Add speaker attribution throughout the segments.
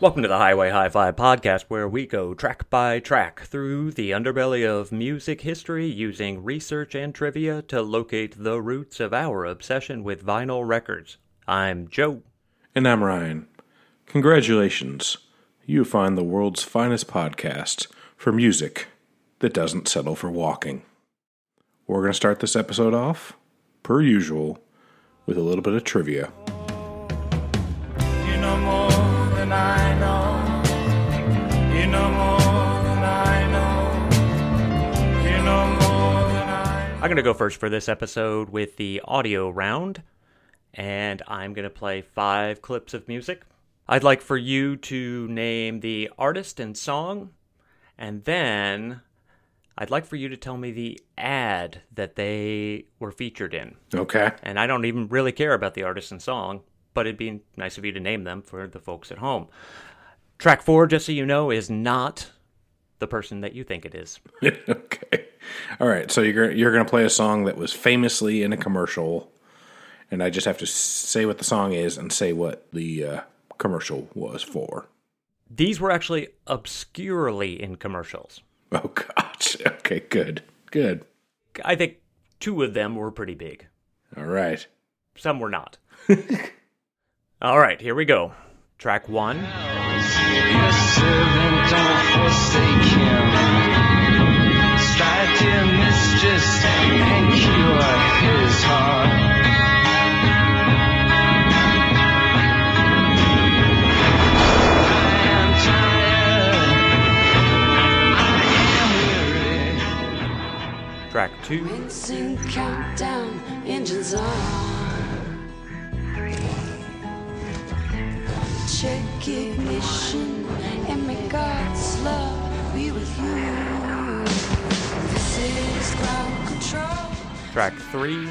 Speaker 1: Welcome to the Highway Hi Fi podcast, where we go track by track through the underbelly of music history using research and trivia to locate the roots of our obsession with vinyl records. I'm Joe.
Speaker 2: And I'm Ryan. Congratulations. You find the world's finest podcast for music that doesn't settle for walking. We're going to start this episode off, per usual, with a little bit of trivia.
Speaker 3: You know more than I know. You know more than I know. You know more than I know.
Speaker 1: I'm going to go first for this episode with the audio round, and I'm going to play five clips of music. I'd like for you to name the artist and song, and then I'd like for you to tell me the ad that they were featured in.
Speaker 2: Okay.
Speaker 1: And I don't even really care about the artist and song, but it'd be nice of you to name them for the folks at home. Track four, just so you know, is not the person that you think it is.
Speaker 2: okay. All right. So you're you're going to play a song that was famously in a commercial, and I just have to say what the song is and say what the uh, commercial was for.
Speaker 1: These were actually obscurely in commercials.
Speaker 2: Oh gosh. Okay. Good. Good.
Speaker 1: I think two of them were pretty big.
Speaker 2: All right.
Speaker 1: Some were not. All right, here we go. Track one. Track two.
Speaker 4: Rinsing countdown, engines on. Check ignition and may God's love be with you. This is ground control.
Speaker 1: Track three.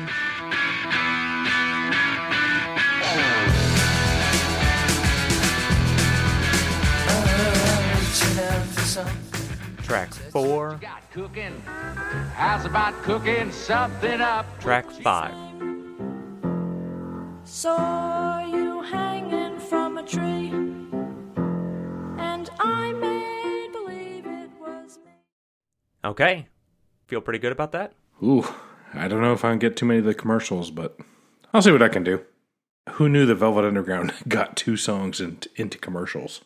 Speaker 3: Reaching out for something.
Speaker 1: Track four.
Speaker 5: got cooking? How's about cooking something up?
Speaker 1: Track five.
Speaker 6: Saw you hanging from a tree, and I made believe it was me.
Speaker 1: Okay. Feel pretty good about that?
Speaker 2: Ooh, I don't know if I can get too many of the commercials, but I'll see what I can do. Who knew the Velvet Underground got two songs in, into commercials?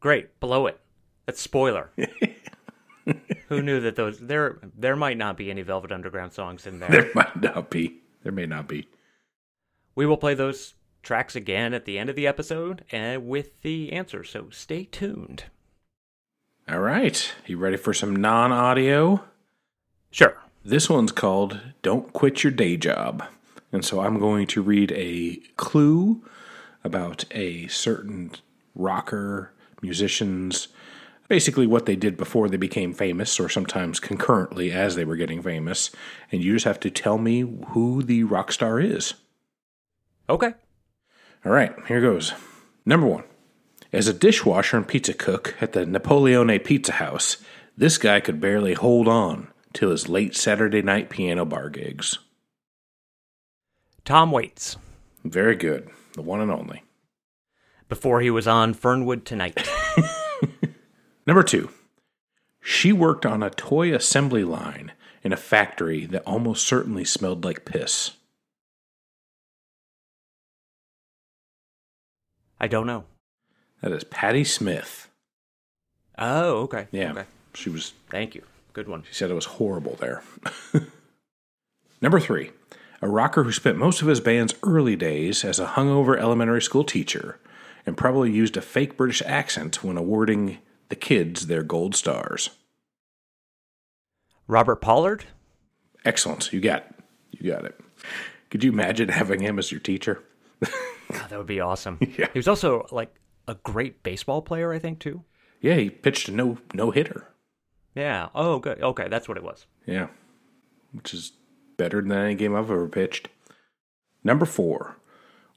Speaker 1: Great. Below it. That's spoiler. Who knew that those there there might not be any Velvet Underground songs in there.
Speaker 2: There might not be. There may not be.
Speaker 1: We will play those tracks again at the end of the episode and with the answer, so stay tuned.
Speaker 2: All right. You ready for some non audio?
Speaker 1: Sure.
Speaker 2: This one's called Don't Quit Your Day Job. And so I'm going to read a clue about a certain rocker, musicians, basically what they did before they became famous, or sometimes concurrently as they were getting famous. And you just have to tell me who the rock star is.
Speaker 1: Okay.
Speaker 2: All right, here goes. Number one. As a dishwasher and pizza cook at the Napoleone Pizza House, this guy could barely hold on till his late Saturday night piano bar gigs.
Speaker 1: Tom Waits.
Speaker 2: Very good. The one and only.
Speaker 1: Before he was on Fernwood Tonight.
Speaker 2: Number two. She worked on a toy assembly line in a factory that almost certainly smelled like piss.
Speaker 1: I don't know.
Speaker 2: That is Patti Smith.
Speaker 1: Oh, okay.
Speaker 2: Yeah.
Speaker 1: Okay.
Speaker 2: She was
Speaker 1: Thank you. Good one.
Speaker 2: She said it was horrible there. Number three, a rocker who spent most of his band's early days as a hungover elementary school teacher and probably used a fake British accent when awarding the kids their gold stars.
Speaker 1: Robert Pollard?
Speaker 2: Excellent. You got it. You got it. Could you imagine having him as your teacher?
Speaker 1: God, that would be awesome.
Speaker 2: Yeah.
Speaker 1: He was also like a great baseball player, I think, too.
Speaker 2: Yeah, he pitched a no no hitter.
Speaker 1: Yeah. Oh, good. Okay, that's what it was.
Speaker 2: Yeah, which is better than any game I've ever pitched. Number four,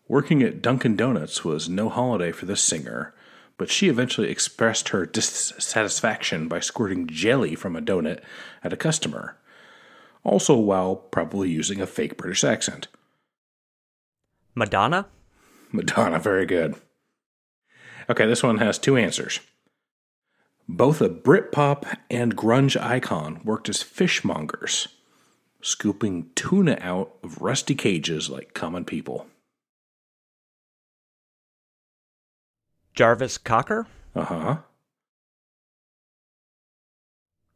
Speaker 2: working at Dunkin' Donuts was no holiday for this singer, but she eventually expressed her dissatisfaction by squirting jelly from a donut at a customer, also while probably using a fake British accent.
Speaker 1: Madonna?
Speaker 2: Madonna, very good. Okay, this one has two answers. Both a Britpop and grunge icon worked as fishmongers, scooping tuna out of rusty cages like common people.
Speaker 1: Jarvis Cocker?
Speaker 2: Uh huh.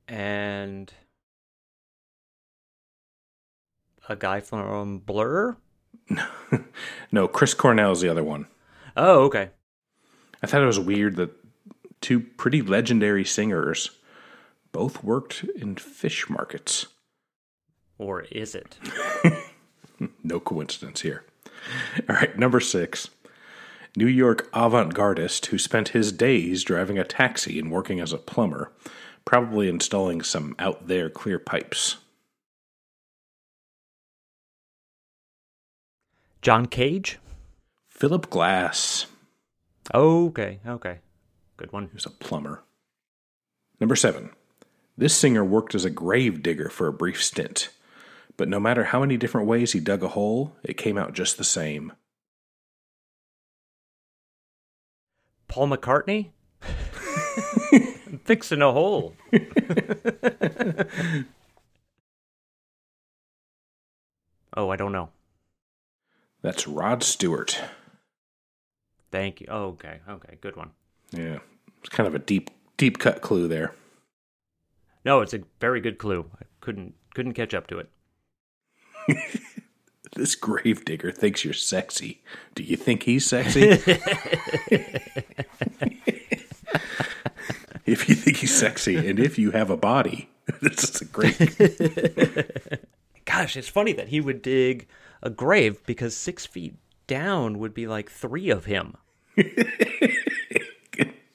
Speaker 1: And a guy from Blur?
Speaker 2: no, Chris Cornell is the other one.
Speaker 1: Oh, okay.
Speaker 2: I thought it was weird that two pretty legendary singers both worked in fish markets.
Speaker 1: Or is it?
Speaker 2: No coincidence here. All right, number six. New York avant gardist who spent his days driving a taxi and working as a plumber, probably installing some out there clear pipes.
Speaker 1: John Cage?
Speaker 2: Philip Glass.
Speaker 1: Okay, okay. Good one.
Speaker 2: He was a plumber. Number seven. This singer worked as a grave digger for a brief stint, but no matter how many different ways he dug a hole, it came out just the same.
Speaker 1: Paul McCartney? Fixing a hole. oh, I don't know.
Speaker 2: That's Rod Stewart.
Speaker 1: Thank you. Oh, okay, okay, good one.
Speaker 2: Yeah, it's kind of a deep, deep cut clue there.
Speaker 1: No, it's a very good clue. I couldn't couldn't catch up to it.
Speaker 2: This grave digger thinks you're sexy. Do you think he's sexy? if you think he's sexy, and if you have a body, this is a great.
Speaker 1: Gosh, it's funny that he would dig a grave because six feet down would be like three of him.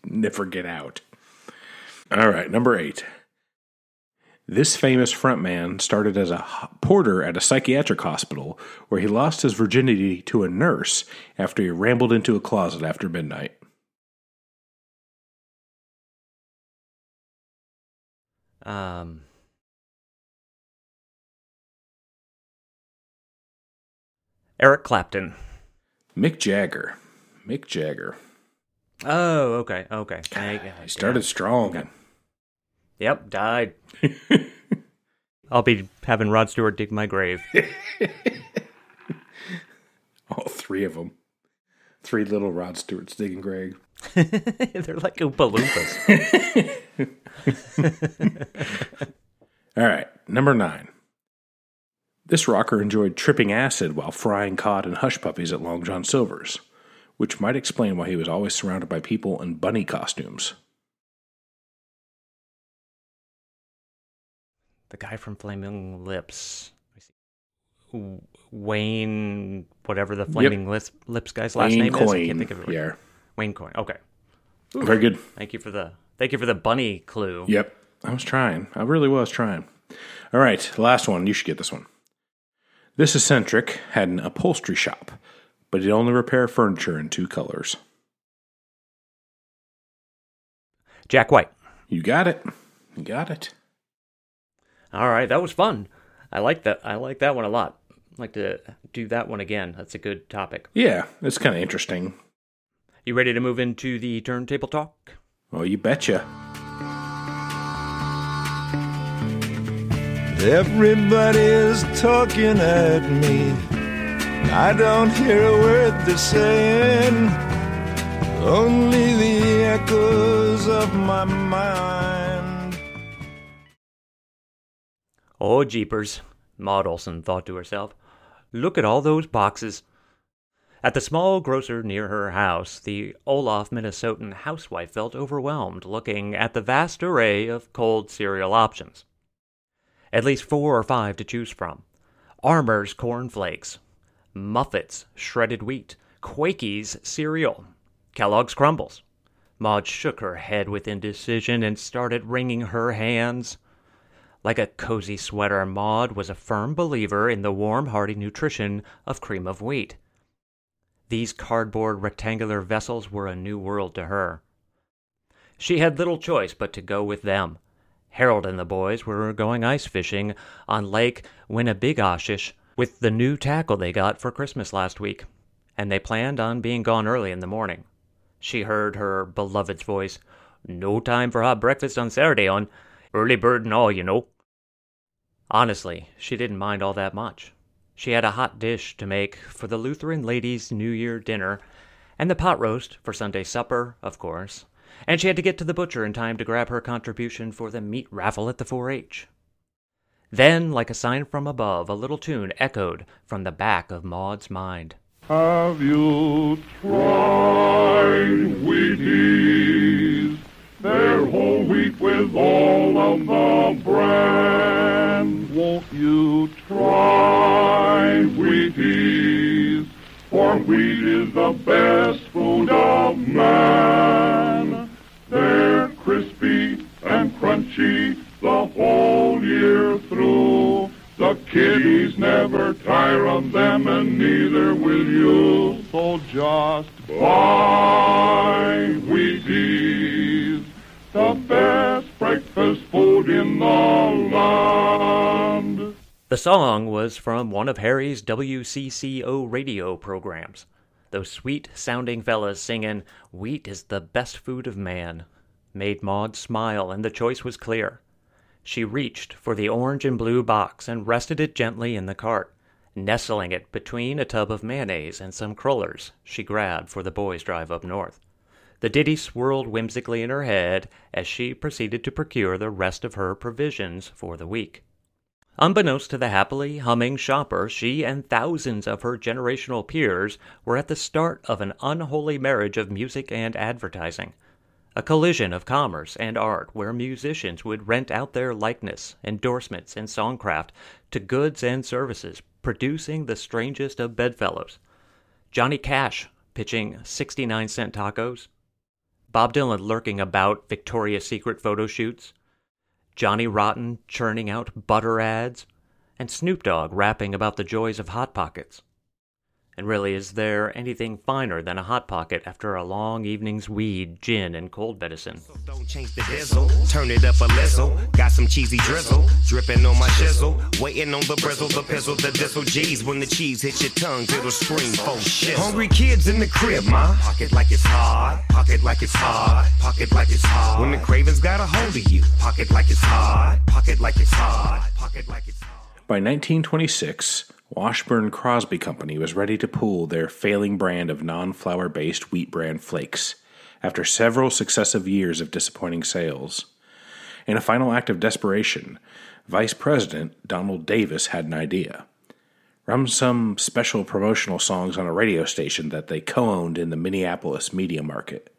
Speaker 2: Never get out. All right, number eight. This famous frontman started as a porter at a psychiatric hospital where he lost his virginity to a nurse after he rambled into a closet after midnight.
Speaker 1: Um, Eric Clapton.
Speaker 2: Mick Jagger. Mick Jagger.
Speaker 1: Oh, okay, okay. I-
Speaker 2: He started strong.
Speaker 1: Yep, died. I'll be having Rod Stewart dig my grave.
Speaker 2: All three of them. Three little Rod Stewart's digging grave.
Speaker 1: They're like Oompa.
Speaker 2: All right, number nine. This rocker enjoyed tripping acid while frying cod and hush puppies at Long John Silver's, which might explain why he was always surrounded by people in bunny costumes.
Speaker 1: the guy from Flaming Lips. Wayne, whatever the Flaming Lips, Lips guy's last
Speaker 2: Wayne
Speaker 1: name is. I can't think of it. right-
Speaker 2: Yeah.
Speaker 1: Wayne Coyne. Okay.
Speaker 2: Very good.
Speaker 1: Thank you for the thank you for the bunny clue.
Speaker 2: Yep. I was trying. I really was trying. All right, last one. You should get this one. This eccentric had an upholstery shop, but he'd only repair furniture in two colors.
Speaker 1: Jack White.
Speaker 2: You got it. You got it.
Speaker 1: All right, that was fun. I like that. I like that one a lot. I'd like to do that one again. That's a good topic.
Speaker 2: Yeah, it's kind of interesting.
Speaker 1: You ready to move into the turntable talk?
Speaker 2: Oh, you betcha.
Speaker 7: Everybody's talking at me. I don't hear a word they're saying. Only the echoes of my mind.
Speaker 1: Oh, jeepers, Maud Olson thought to herself. Look at all those boxes. At the small grocer near her house, the Olaf, Minnesotan housewife felt overwhelmed looking at the vast array of cold cereal options. At least four or five to choose from. Armour's corn flakes, Muffets shredded wheat, Quakey's cereal, Kellogg's Crumbles. Maud shook her head with indecision and started wringing her hands. Like a cozy sweater, Maud was a firm believer in the warm, hearty nutrition of cream of wheat. These cardboard rectangular vessels were a new world to her. She had little choice but to go with them. Harold and the boys were going ice fishing on Lake Winnibigoshish with the new tackle they got for Christmas last week, and they planned on being gone early in the morning. She heard her beloved's voice. No time for hot breakfast on Saturday on early bird and all, you know. Honestly, she didn't mind all that much. She had a hot dish to make for the Lutheran ladies' New Year dinner, and the pot roast for Sunday supper, of course, and she had to get to the butcher in time to grab her contribution for the meat raffle at the 4 H. Then, like a sign from above, a little tune echoed from the back of Maud's mind.
Speaker 8: Have you tried Wheaties? They're whole wheat with all of the bran. Won't you try Wheaties? For wheat is the best food of man. They're crispy and crunchy the whole year through. The kiddies never tire of them, and neither will you. So just buy Wheaties, the best breakfast food in the land.
Speaker 1: The song was from one of Harry's WCCO radio programs. Those sweet sounding fellas singing, Wheat is the best food of man, made Maud smile, and the choice was clear. She reached for the orange and blue box and rested it gently in the cart, nestling it between a tub of mayonnaise and some crullers she grabbed for the boys' drive up north. The ditty swirled whimsically in her head as she proceeded to procure the rest of her provisions for the week. Unbeknownst to the happily humming shopper, she and thousands of her generational peers were at the start of an unholy marriage of music and advertising. A collision of commerce and art where musicians would rent out their likeness, endorsements, and songcraft to goods and services, producing the strangest of bedfellows. Johnny Cash pitching 69 cent tacos, Bob Dylan lurking about Victoria's Secret photo shoots, Johnny Rotten churning out butter ads, and Snoop Dogg rapping about the joys of Hot Pockets. And really, is there anything finer than a Hot Pocket after a long evening's weed, gin, and cold medicine?
Speaker 9: Don't change the diesel, turn it up a little. Got some cheesy drizzle, dripping on my chisel. Waiting on the brizzle, the pizzle, the diesel. G's when the cheese hits your tongue, it'll scream for shit. Hungry kids in the crib, ma. Pocket like it's hard, pocket like it's hard, pocket like it's hard. When the cravings got a hold of you, pocket like it's hard, pocket like it's hard, pocket like it's hard.
Speaker 2: By 1926, Washburn Crosby Company was ready to pull their failing brand of non flour based wheat bran flakes after several successive years of disappointing sales. In a final act of desperation, Vice President Donald Davis had an idea. Run some special promotional songs on a radio station that they co owned in the Minneapolis media market.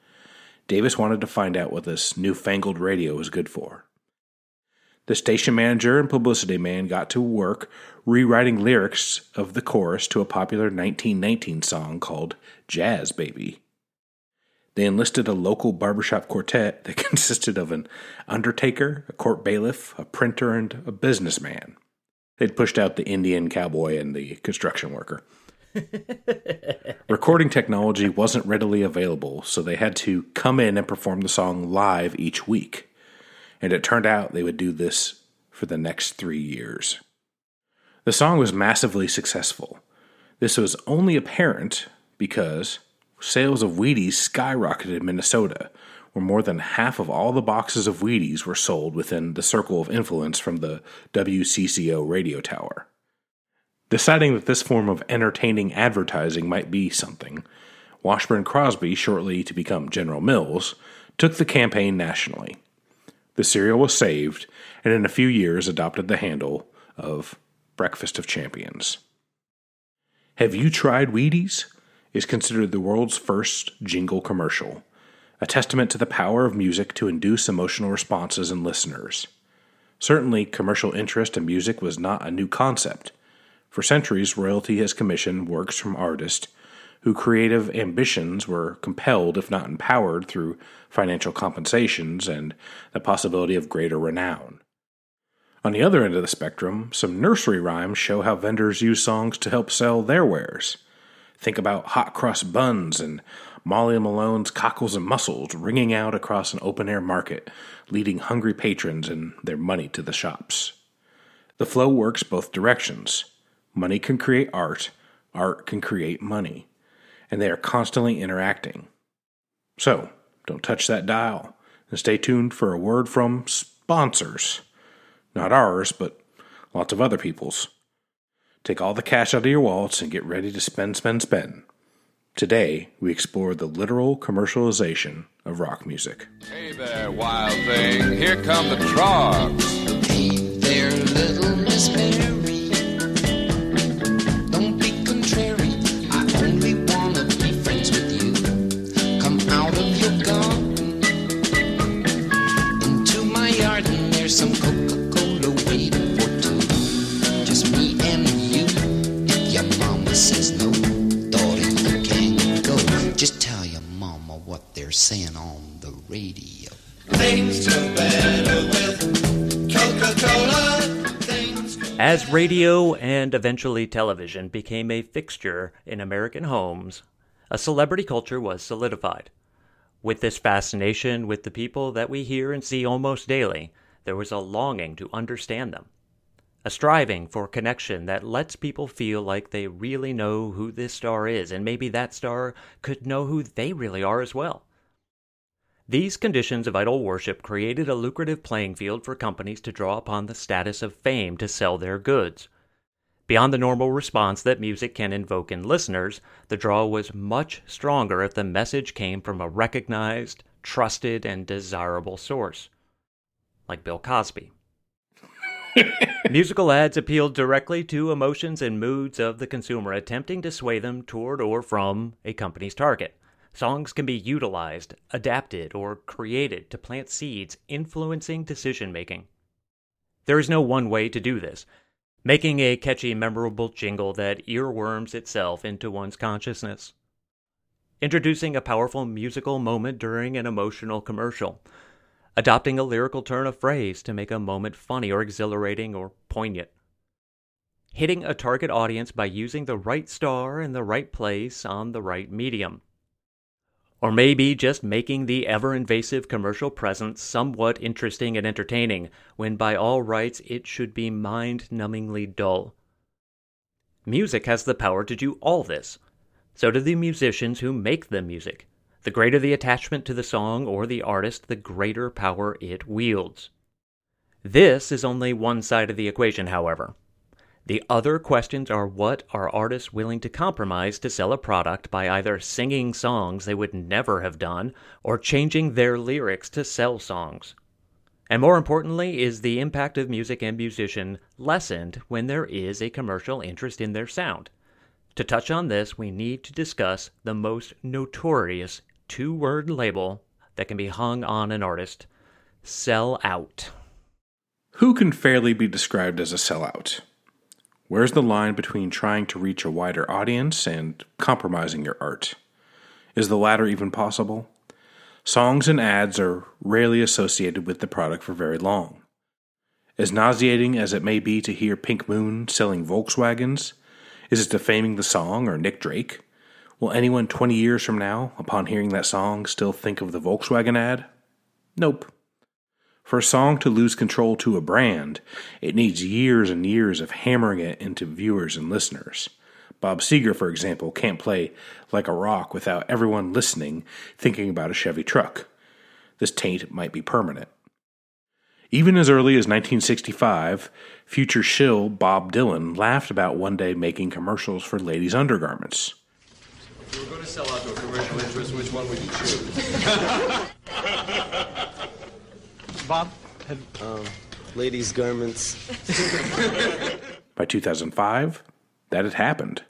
Speaker 2: Davis wanted to find out what this newfangled radio was good for. The station manager and publicity man got to work rewriting lyrics of the chorus to a popular 1919 song called Jazz Baby. They enlisted a local barbershop quartet that consisted of an undertaker, a court bailiff, a printer, and a businessman. They'd pushed out the Indian cowboy and the construction worker. Recording technology wasn't readily available, so they had to come in and perform the song live each week. And it turned out they would do this for the next three years. The song was massively successful. This was only apparent because sales of Wheaties skyrocketed in Minnesota, where more than half of all the boxes of Wheaties were sold within the circle of influence from the WCCO radio tower. Deciding that this form of entertaining advertising might be something, Washburn Crosby, shortly to become General Mills, took the campaign nationally. The cereal was saved, and in a few years adopted the handle of Breakfast of Champions. Have you tried Wheaties? is considered the world's first jingle commercial, a testament to the power of music to induce emotional responses in listeners. Certainly, commercial interest in music was not a new concept. For centuries, royalty has commissioned works from artists whose creative ambitions were compelled, if not empowered, through financial compensations and the possibility of greater renown. On the other end of the spectrum, some nursery rhymes show how vendors use songs to help sell their wares. Think about hot cross buns and Molly Malone's cockles and mussels ringing out across an open air market, leading hungry patrons and their money to the shops. The flow works both directions. Money can create art, art can create money, and they are constantly interacting. So, don't touch that dial and stay tuned for a word from sponsors. Not ours, but lots of other people's. Take all the cash out of your wallets and get ready to spend, spend, spend. Today, we explore the literal commercialization of rock music.
Speaker 10: Hey there, wild thing. Here come the Troggs.
Speaker 11: Hey there, little Miss Mary. Saying on the radio.
Speaker 12: Things go better with Coca-Cola.
Speaker 1: As radio and eventually television became a fixture in American homes, a celebrity culture was solidified. With this fascination with the people that we hear and see almost daily, there was a longing to understand them. A striving for connection that lets people feel like they really know who this star is, and maybe that star could know who they really are as well. These conditions of idol worship created a lucrative playing field for companies to draw upon the status of fame to sell their goods. Beyond the normal response that music can invoke in listeners, the draw was much stronger if the message came from a recognized, trusted, and desirable source. Like Bill Cosby. Musical ads appealed directly to emotions and moods of the consumer, attempting to sway them toward or from a company's target. Songs can be utilized, adapted, or created to plant seeds influencing decision making. There is no one way to do this. Making a catchy, memorable jingle that earworms itself into one's consciousness. Introducing a powerful musical moment during an emotional commercial. Adopting a lyrical turn of phrase to make a moment funny or exhilarating or poignant. Hitting a target audience by using the right star in the right place on the right medium. Or maybe just making the ever invasive commercial presence somewhat interesting and entertaining, when by all rights it should be mind numbingly dull. Music has the power to do all this. So do the musicians who make the music. The greater the attachment to the song or the artist, the greater power it wields. This is only one side of the equation, however. The other questions are what are artists willing to compromise to sell a product by either singing songs they would never have done or changing their lyrics to sell songs? And more importantly, is the impact of music and musician lessened when there is a commercial interest in their sound? To touch on this, we need to discuss the most notorious two word label that can be hung on an artist sell out.
Speaker 2: Who can fairly be described as a sellout? Where's the line between trying to reach a wider audience and compromising your art? Is the latter even possible? Songs and ads are rarely associated with the product for very long. As nauseating as it may be to hear Pink Moon selling Volkswagens, is it defaming the song or Nick Drake? Will anyone 20 years from now, upon hearing that song, still think of the Volkswagen ad? Nope. For a song to lose control to a brand, it needs years and years of hammering it into viewers and listeners. Bob Seger, for example, can't play like a rock without everyone listening thinking about a Chevy truck. This taint might be permanent. Even as early as 1965, future shill Bob Dylan laughed about one day making commercials for ladies' undergarments.
Speaker 13: If you were going to sell out to a commercial interest, which one would you choose?
Speaker 14: Bob, have, um, ladies' garments.
Speaker 2: By 2005, that had happened.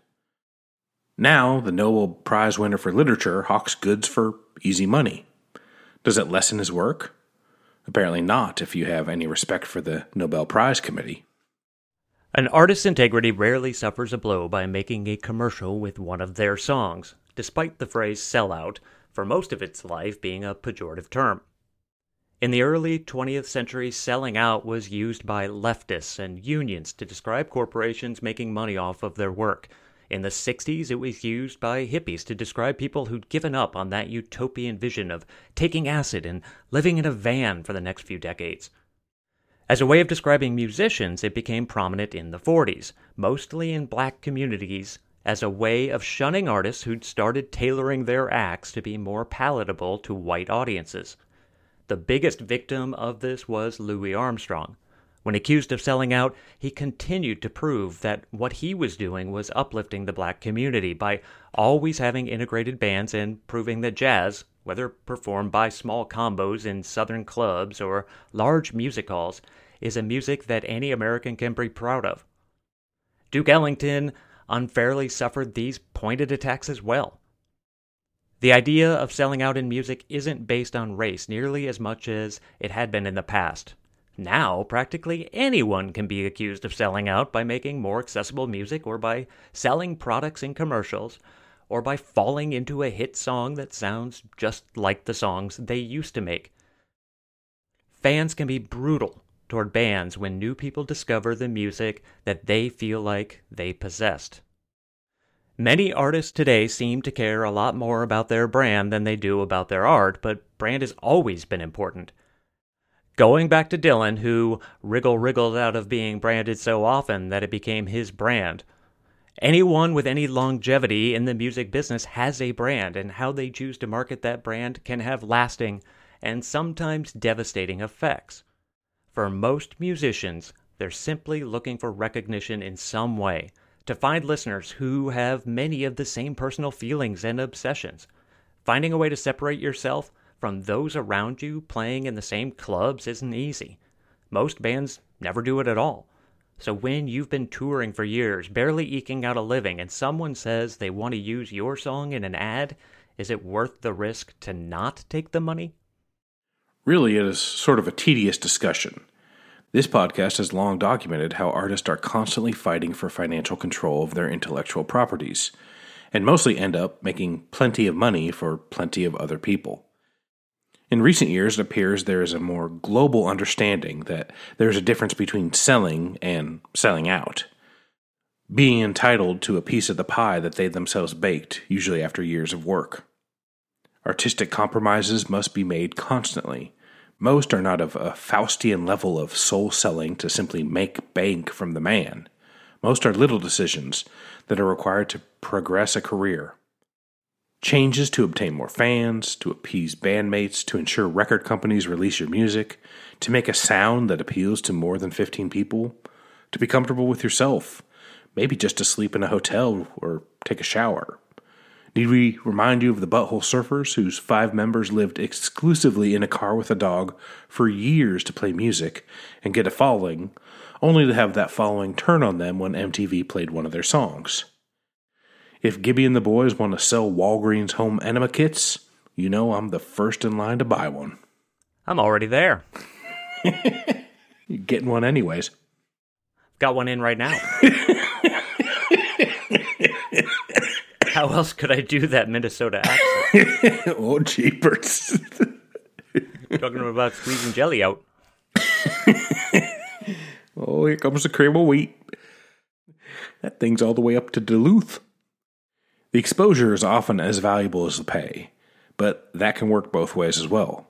Speaker 2: Now, the Nobel Prize winner for literature hawks goods for easy money. Does it lessen his work? Apparently not, if you have any respect for the Nobel Prize Committee.
Speaker 1: An artist's integrity rarely suffers a blow by making a commercial with one of their songs. despite the phrase sellout for most of its life being a pejorative term. In the early 20th century, selling out was used by leftists and unions to describe corporations making money off of their work. In the 60s, it was used by hippies to describe people who'd given up on that utopian vision of taking acid and living in a van for the next few decades. As a way of describing musicians, it became prominent in the 40s, mostly in black communities, as a way of shunning artists who'd started tailoring their acts to be more palatable to white audiences. The biggest victim of this was Louis Armstrong. When accused of selling out, he continued to prove that what he was doing was uplifting the black community by always having integrated bands and proving that jazz, whether performed by small combos in southern clubs or large music halls, is a music that any American can be proud of. Duke Ellington unfairly suffered these pointed attacks as well. The idea of selling out in music isn't based on race nearly as much as it had been in the past. Now, practically anyone can be accused of selling out by making more accessible music or by selling products in commercials or by falling into a hit song that sounds just like the songs they used to make. Fans can be brutal toward bands when new people discover the music that they feel like they possessed. Many artists today seem to care a lot more about their brand than they do about their art, but brand has always been important. Going back to Dylan, who wriggle wriggled out of being branded so often that it became his brand. Anyone with any longevity in the music business has a brand, and how they choose to market that brand can have lasting and sometimes devastating effects. For most musicians, they're simply looking for recognition in some way to find listeners who have many of the same personal feelings and obsessions. Finding a way to separate yourself from those around you playing in the same clubs isn't easy. Most bands never do it at all. So when you've been touring for years, barely eking out a living, and someone says they want to use your song in an ad, is it worth the risk to not take the money?
Speaker 2: Really, it is sort of a tedious discussion. This podcast has long documented how artists are constantly fighting for financial control of their intellectual properties, and mostly end up making plenty of money for plenty of other people. In recent years, it appears there is a more global understanding that there is a difference between selling and selling out. Being entitled to a piece of the pie that they themselves baked, usually after years of work. Artistic compromises must be made constantly most are not of a Faustian level of soul selling to simply make bank from the man. Most are little decisions that are required to progress a career. Changes to obtain more fans, to appease bandmates, to ensure record companies release your music, to make a sound that appeals to more than 15 people, to be comfortable with yourself, maybe just to sleep in a hotel or take a shower. Need we remind you of the Butthole Surfers, whose five members lived exclusively in a car with a dog for years to play music and get a following, only to have that following turn on them when MTV played one of their songs? If Gibby and the boys want to sell Walgreens home enema kits, you know I'm the first in line to buy one.
Speaker 1: I'm already there.
Speaker 2: You're getting one anyways.
Speaker 1: Got one in right now. How else could I do that Minnesota accent?
Speaker 2: oh, jeepers.
Speaker 1: Talking about squeezing jelly out.
Speaker 2: oh, here comes the cream of wheat. That thing's all the way up to Duluth. The exposure is often as valuable as the pay, but that can work both ways as well.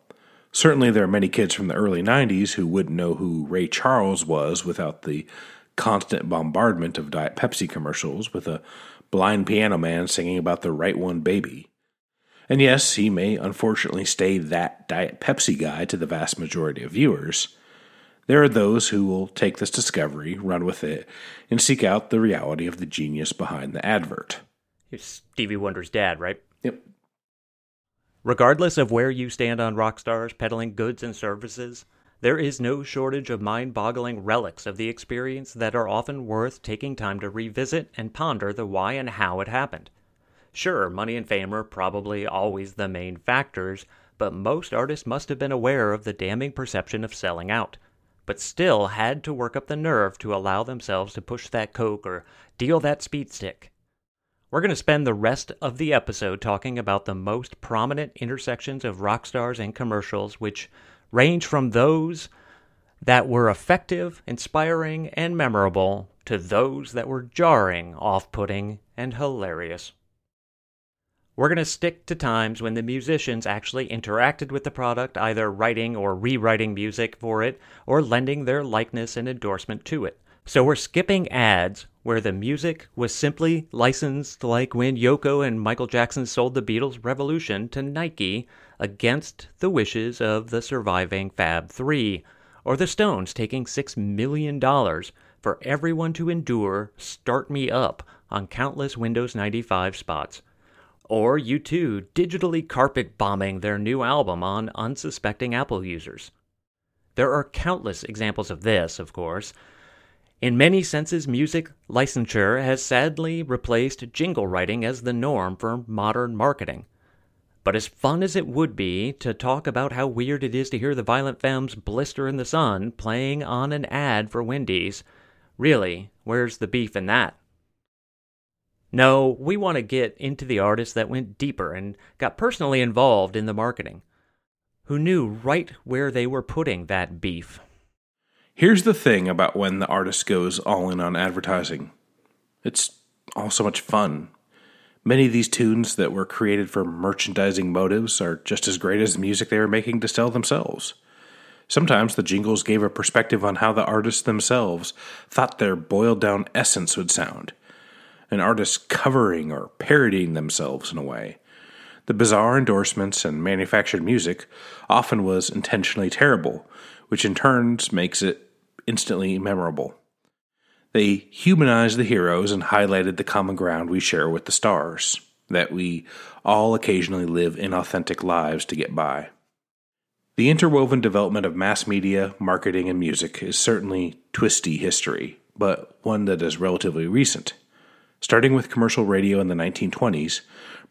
Speaker 2: Certainly, there are many kids from the early 90s who wouldn't know who Ray Charles was without the constant bombardment of Diet Pepsi commercials with a blind piano man singing about the right one baby. And yes, he may unfortunately stay that Diet Pepsi guy to the vast majority of viewers. There are those who will take this discovery, run with it, and seek out the reality of the genius behind the advert.
Speaker 1: You're Stevie Wonder's dad, right?
Speaker 2: Yep.
Speaker 1: Regardless of where you stand on rock stars peddling goods and services, there is no shortage of mind boggling relics of the experience that are often worth taking time to revisit and ponder the why and how it happened. Sure, money and fame are probably always the main factors, but most artists must have been aware of the damning perception of selling out, but still had to work up the nerve to allow themselves to push that coke or deal that speed stick. We're going to spend the rest of the episode talking about the most prominent intersections of rock stars and commercials, which range from those that were effective, inspiring, and memorable to those that were jarring, off putting, and hilarious. We're going to stick to times when the musicians actually interacted with the product, either writing or rewriting music for it, or lending their likeness and endorsement to it. So we're skipping ads where the music was simply licensed, like when Yoko and Michael Jackson sold the Beatles' Revolution to Nike against the wishes of the surviving Fab Three, or the Stones taking $6 million for everyone to endure Start Me Up on countless Windows 95 spots. Or U2 digitally carpet bombing their new album on unsuspecting Apple users. There are countless examples of this, of course. In many senses, music licensure has sadly replaced jingle writing as the norm for modern marketing. But as fun as it would be to talk about how weird it is to hear the Violent Femmes Blister in the Sun playing on an ad for Wendy's, really, where's the beef in that? No, we want to get into the artists that went deeper and got personally involved in the marketing, who knew right where they were putting that beef.
Speaker 2: Here's the thing about when the artist goes all in on advertising it's all so much fun. Many of these tunes that were created for merchandising motives are just as great as the music they were making to sell themselves. Sometimes the jingles gave a perspective on how the artists themselves thought their boiled down essence would sound an artist covering or parodying themselves in a way. The bizarre endorsements and manufactured music often was intentionally terrible, which in turns makes it instantly memorable. They humanized the heroes and highlighted the common ground we share with the stars that we all occasionally live inauthentic lives to get by. The interwoven development of mass media, marketing, and music is certainly twisty history, but one that is relatively recent. Starting with commercial radio in the 1920s,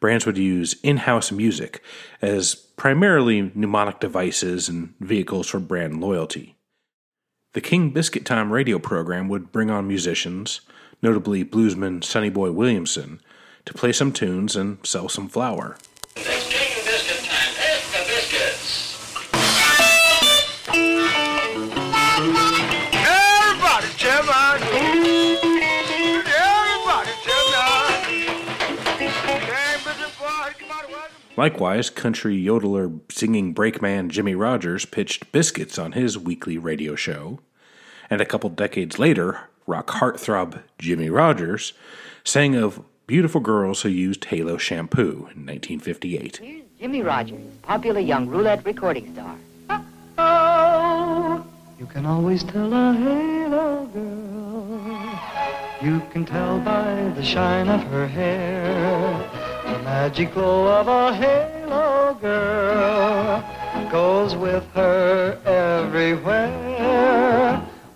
Speaker 2: brands would use in house music as primarily mnemonic devices and vehicles for brand loyalty. The King Biscuit Time radio program would bring on musicians, notably bluesman Sonny Boy Williamson, to play some tunes and sell some flour. Likewise, country yodeler singing brakeman Jimmie Rodgers pitched biscuits on his weekly radio show. And a couple decades later, rock heartthrob Jimmie Rodgers sang of beautiful girls who used Halo shampoo in 1958.
Speaker 15: Here's Jimmie Rodgers, popular young roulette recording star.
Speaker 16: Oh, you can always tell a halo girl. You can tell by the shine of her hair. The magic glow of a halo girl goes with her everywhere.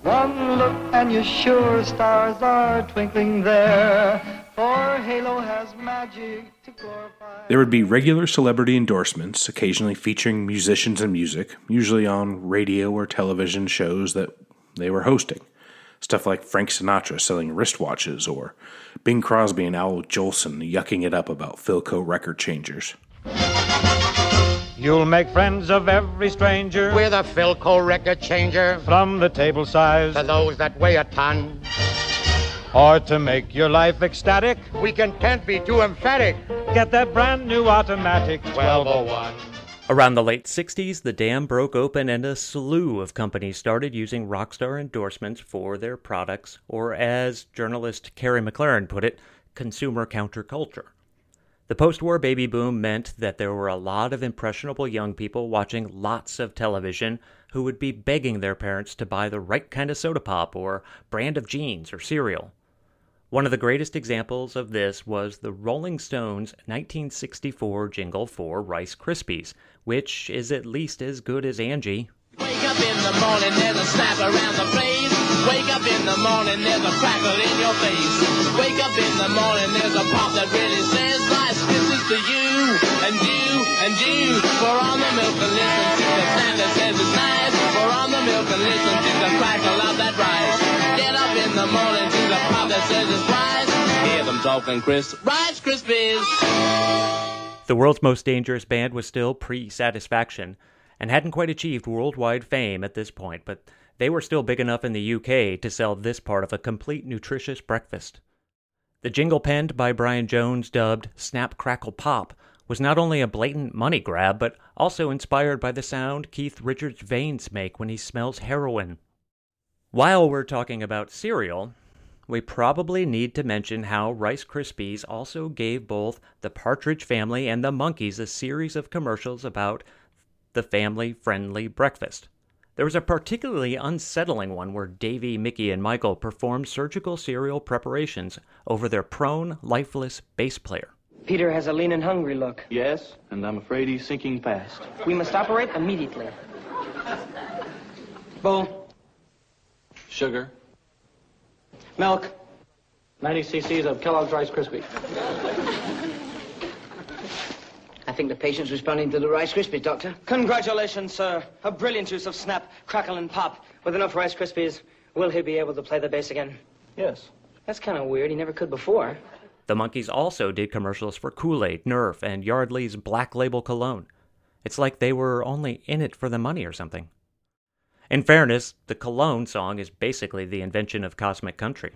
Speaker 16: One look and you're sure stars are twinkling there. For Halo has magic to glorify.
Speaker 2: There would be regular celebrity endorsements, occasionally featuring musicians and music, usually on radio or television shows that they were hosting. Stuff like Frank Sinatra selling wristwatches, or Bing Crosby and Al Jolson yucking it up about Philco record changers.
Speaker 17: You'll make friends of every stranger
Speaker 18: with a Philco record changer.
Speaker 17: from the table size
Speaker 18: To those that weigh a ton,
Speaker 17: or to make your life ecstatic.
Speaker 18: we can can't be too emphatic.
Speaker 17: Get that brand new automatic
Speaker 18: 1201.
Speaker 1: Around the late 60s, the dam broke open and a slew of companies started using Rockstar endorsements for their products, or as journalist Carrie McLaren put it, consumer counterculture. The post war baby boom meant that there were a lot of impressionable young people watching lots of television who would be begging their parents to buy the right kind of soda pop or brand of jeans or cereal. One of the greatest examples of this was the Rolling Stones 1964 jingle for Rice Krispies, which is at least as good as Angie.
Speaker 19: Wake up in the morning, there's a around the place. Wake up in the morning, there's a crackle in your face. Wake up in the morning, there's a pop that really says, Rice Krispies to you, and you, and you. On the milk and listen to the that says it's nice. On the milk and listen to the crackle of that rice. Get up in the morning that says it's rice. Hear them talk soft Rice Krispies.
Speaker 1: The world's most dangerous band was still pre Satisfaction and hadn't quite achieved worldwide fame at this point, but they were still big enough in the UK to sell this part of a complete nutritious breakfast. The jingle penned by Brian Jones, dubbed Snap Crackle Pop, was not only a blatant money grab, but also inspired by the sound Keith Richards' veins make when he smells heroin. While we're talking about cereal, we probably need to mention how Rice Krispies also gave both the Partridge Family and the Monkees a series of commercials about the family friendly breakfast. There was a particularly unsettling one where Davy, Mickey, and Michael performed surgical cereal preparations over their prone, lifeless bass player.
Speaker 20: Peter has a lean and hungry look.
Speaker 13: Yes, and I'm afraid he's sinking fast.
Speaker 20: We must operate immediately. Bull,
Speaker 13: Sugar?
Speaker 20: Milk, 90 cc's of Kellogg's Rice Krispie.
Speaker 15: I think the patient's responding to the Rice Krispies, Doctor.
Speaker 20: Congratulations, sir. A brilliant use of snap, crackle, and pop. With enough Rice Krispies, will he be able to play the bass again?
Speaker 13: Yes.
Speaker 20: That's kind of weird. He never could before.
Speaker 1: The Monkees also did commercials for Kool Aid, Nerf, and Yardley's Black Label Cologne. It's like they were only in it for the money or something. In fairness, the Cologne song is basically the invention of Cosmic Country.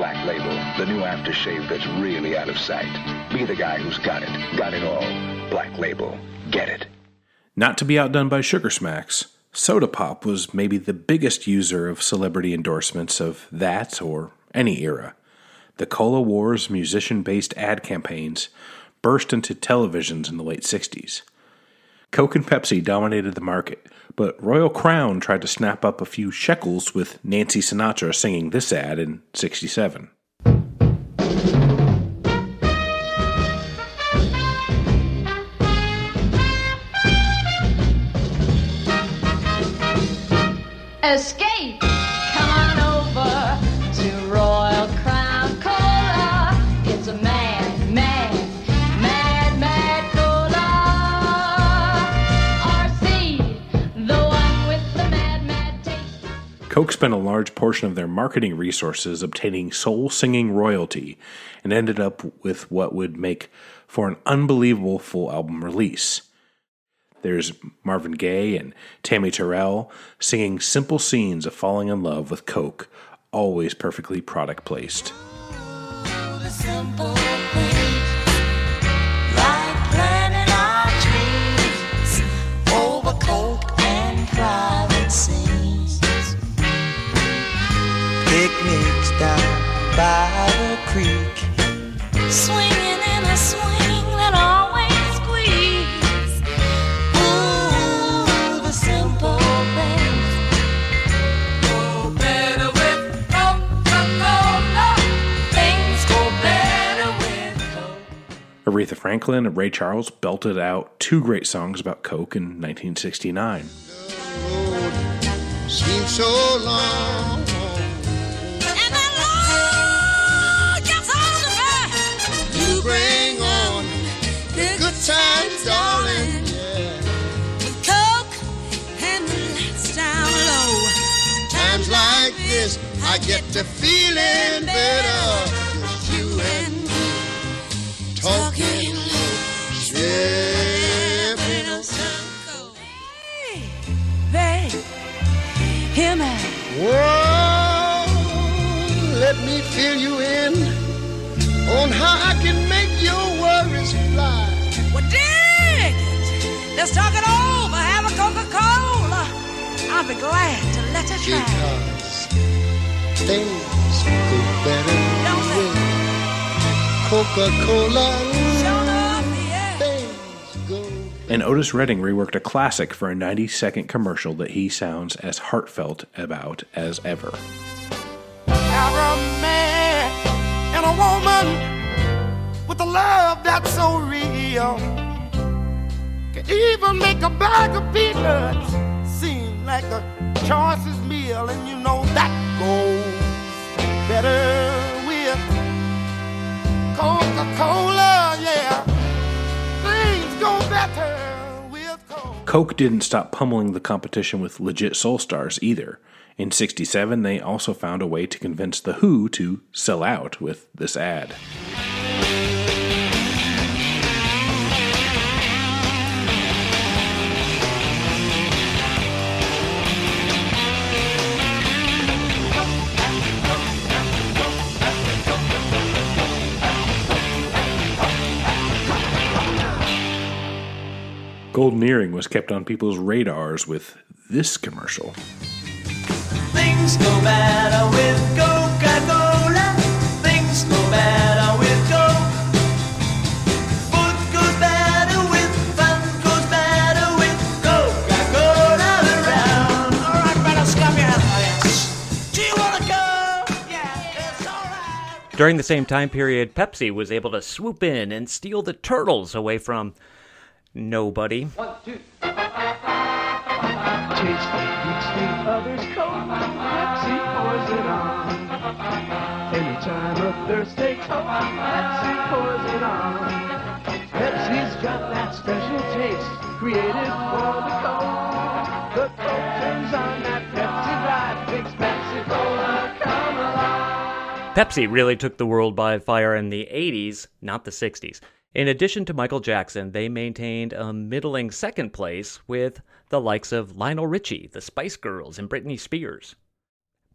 Speaker 19: Black Label,
Speaker 21: the new aftershave that's really out of sight. Be the guy who's got it, got it all. Black Label, get it.
Speaker 2: Not to be outdone by Sugar Smacks, Soda Pop was maybe the biggest user of celebrity endorsements of that or any era. The Cola Wars musician based ad campaigns burst into televisions in the late 60s. Coke and Pepsi dominated the market, but Royal Crown tried to snap up a few shekels with Nancy Sinatra singing this ad in 67.
Speaker 6: Escape!
Speaker 2: Coke spent a large portion of their marketing resources obtaining soul singing royalty and ended up with what would make for an unbelievable full album release. There's Marvin Gaye and Tammy Terrell singing simple scenes of falling in love with Coke, always perfectly product placed.
Speaker 22: By the creek.
Speaker 4: Swinging in a swing that always squeeze. Ooh, the simple things. Go better with Coca-Cola. Things go better with Coke.
Speaker 2: Aretha Franklin and Ray Charles belted out two great songs about Coke in 1969.
Speaker 23: Seems so long. Bring on the good times, darling.
Speaker 4: With Coke and lights down low.
Speaker 23: Times like this, I get to feeling better. Just you and me talking, shipping
Speaker 4: Babe, hear me.
Speaker 23: Whoa, let me fill you in on how I can make your worries fly.
Speaker 4: Well, dig it. Let's talk it over. Have a Coca-Cola. I'll be glad to let it try.
Speaker 23: Because things go better with Coca-Cola.
Speaker 2: And Otis Redding reworked a classic for a 90 second commercial that he sounds as heartfelt about as ever.
Speaker 23: A woman with a love that's so real. can even make a bag of peanuts seem like the choicest meal, and you know that goes better with Coca-Cola, yeah. Things go better. Coke
Speaker 2: didn't stop pummeling the competition with legit soul stars either. In 67, they also found a way to convince The Who to sell out with this ad. Golden Earring was kept on people's radars with this commercial.
Speaker 24: Things go better with Coca-Cola. Things go better with Coke. Food goes better with fun goes better with Coca-Cola around. All right, better scum your hands. Do you wanna go? Yeah, it's all right.
Speaker 1: During the same time period, Pepsi was able to swoop in and steal the turtles away from nobody.
Speaker 24: One, two.
Speaker 25: Taste Coke, Pepsi pours it on. Pepsi's got that special taste created for the coke. The coke turns on that Pepsi vibe, makes Pepsi Cola come alive.
Speaker 1: Pepsi really took the world by fire in the 80s, not the 60s. In addition to Michael Jackson, they maintained a middling second place with the likes of Lionel Richie, the Spice Girls, and Britney Spears.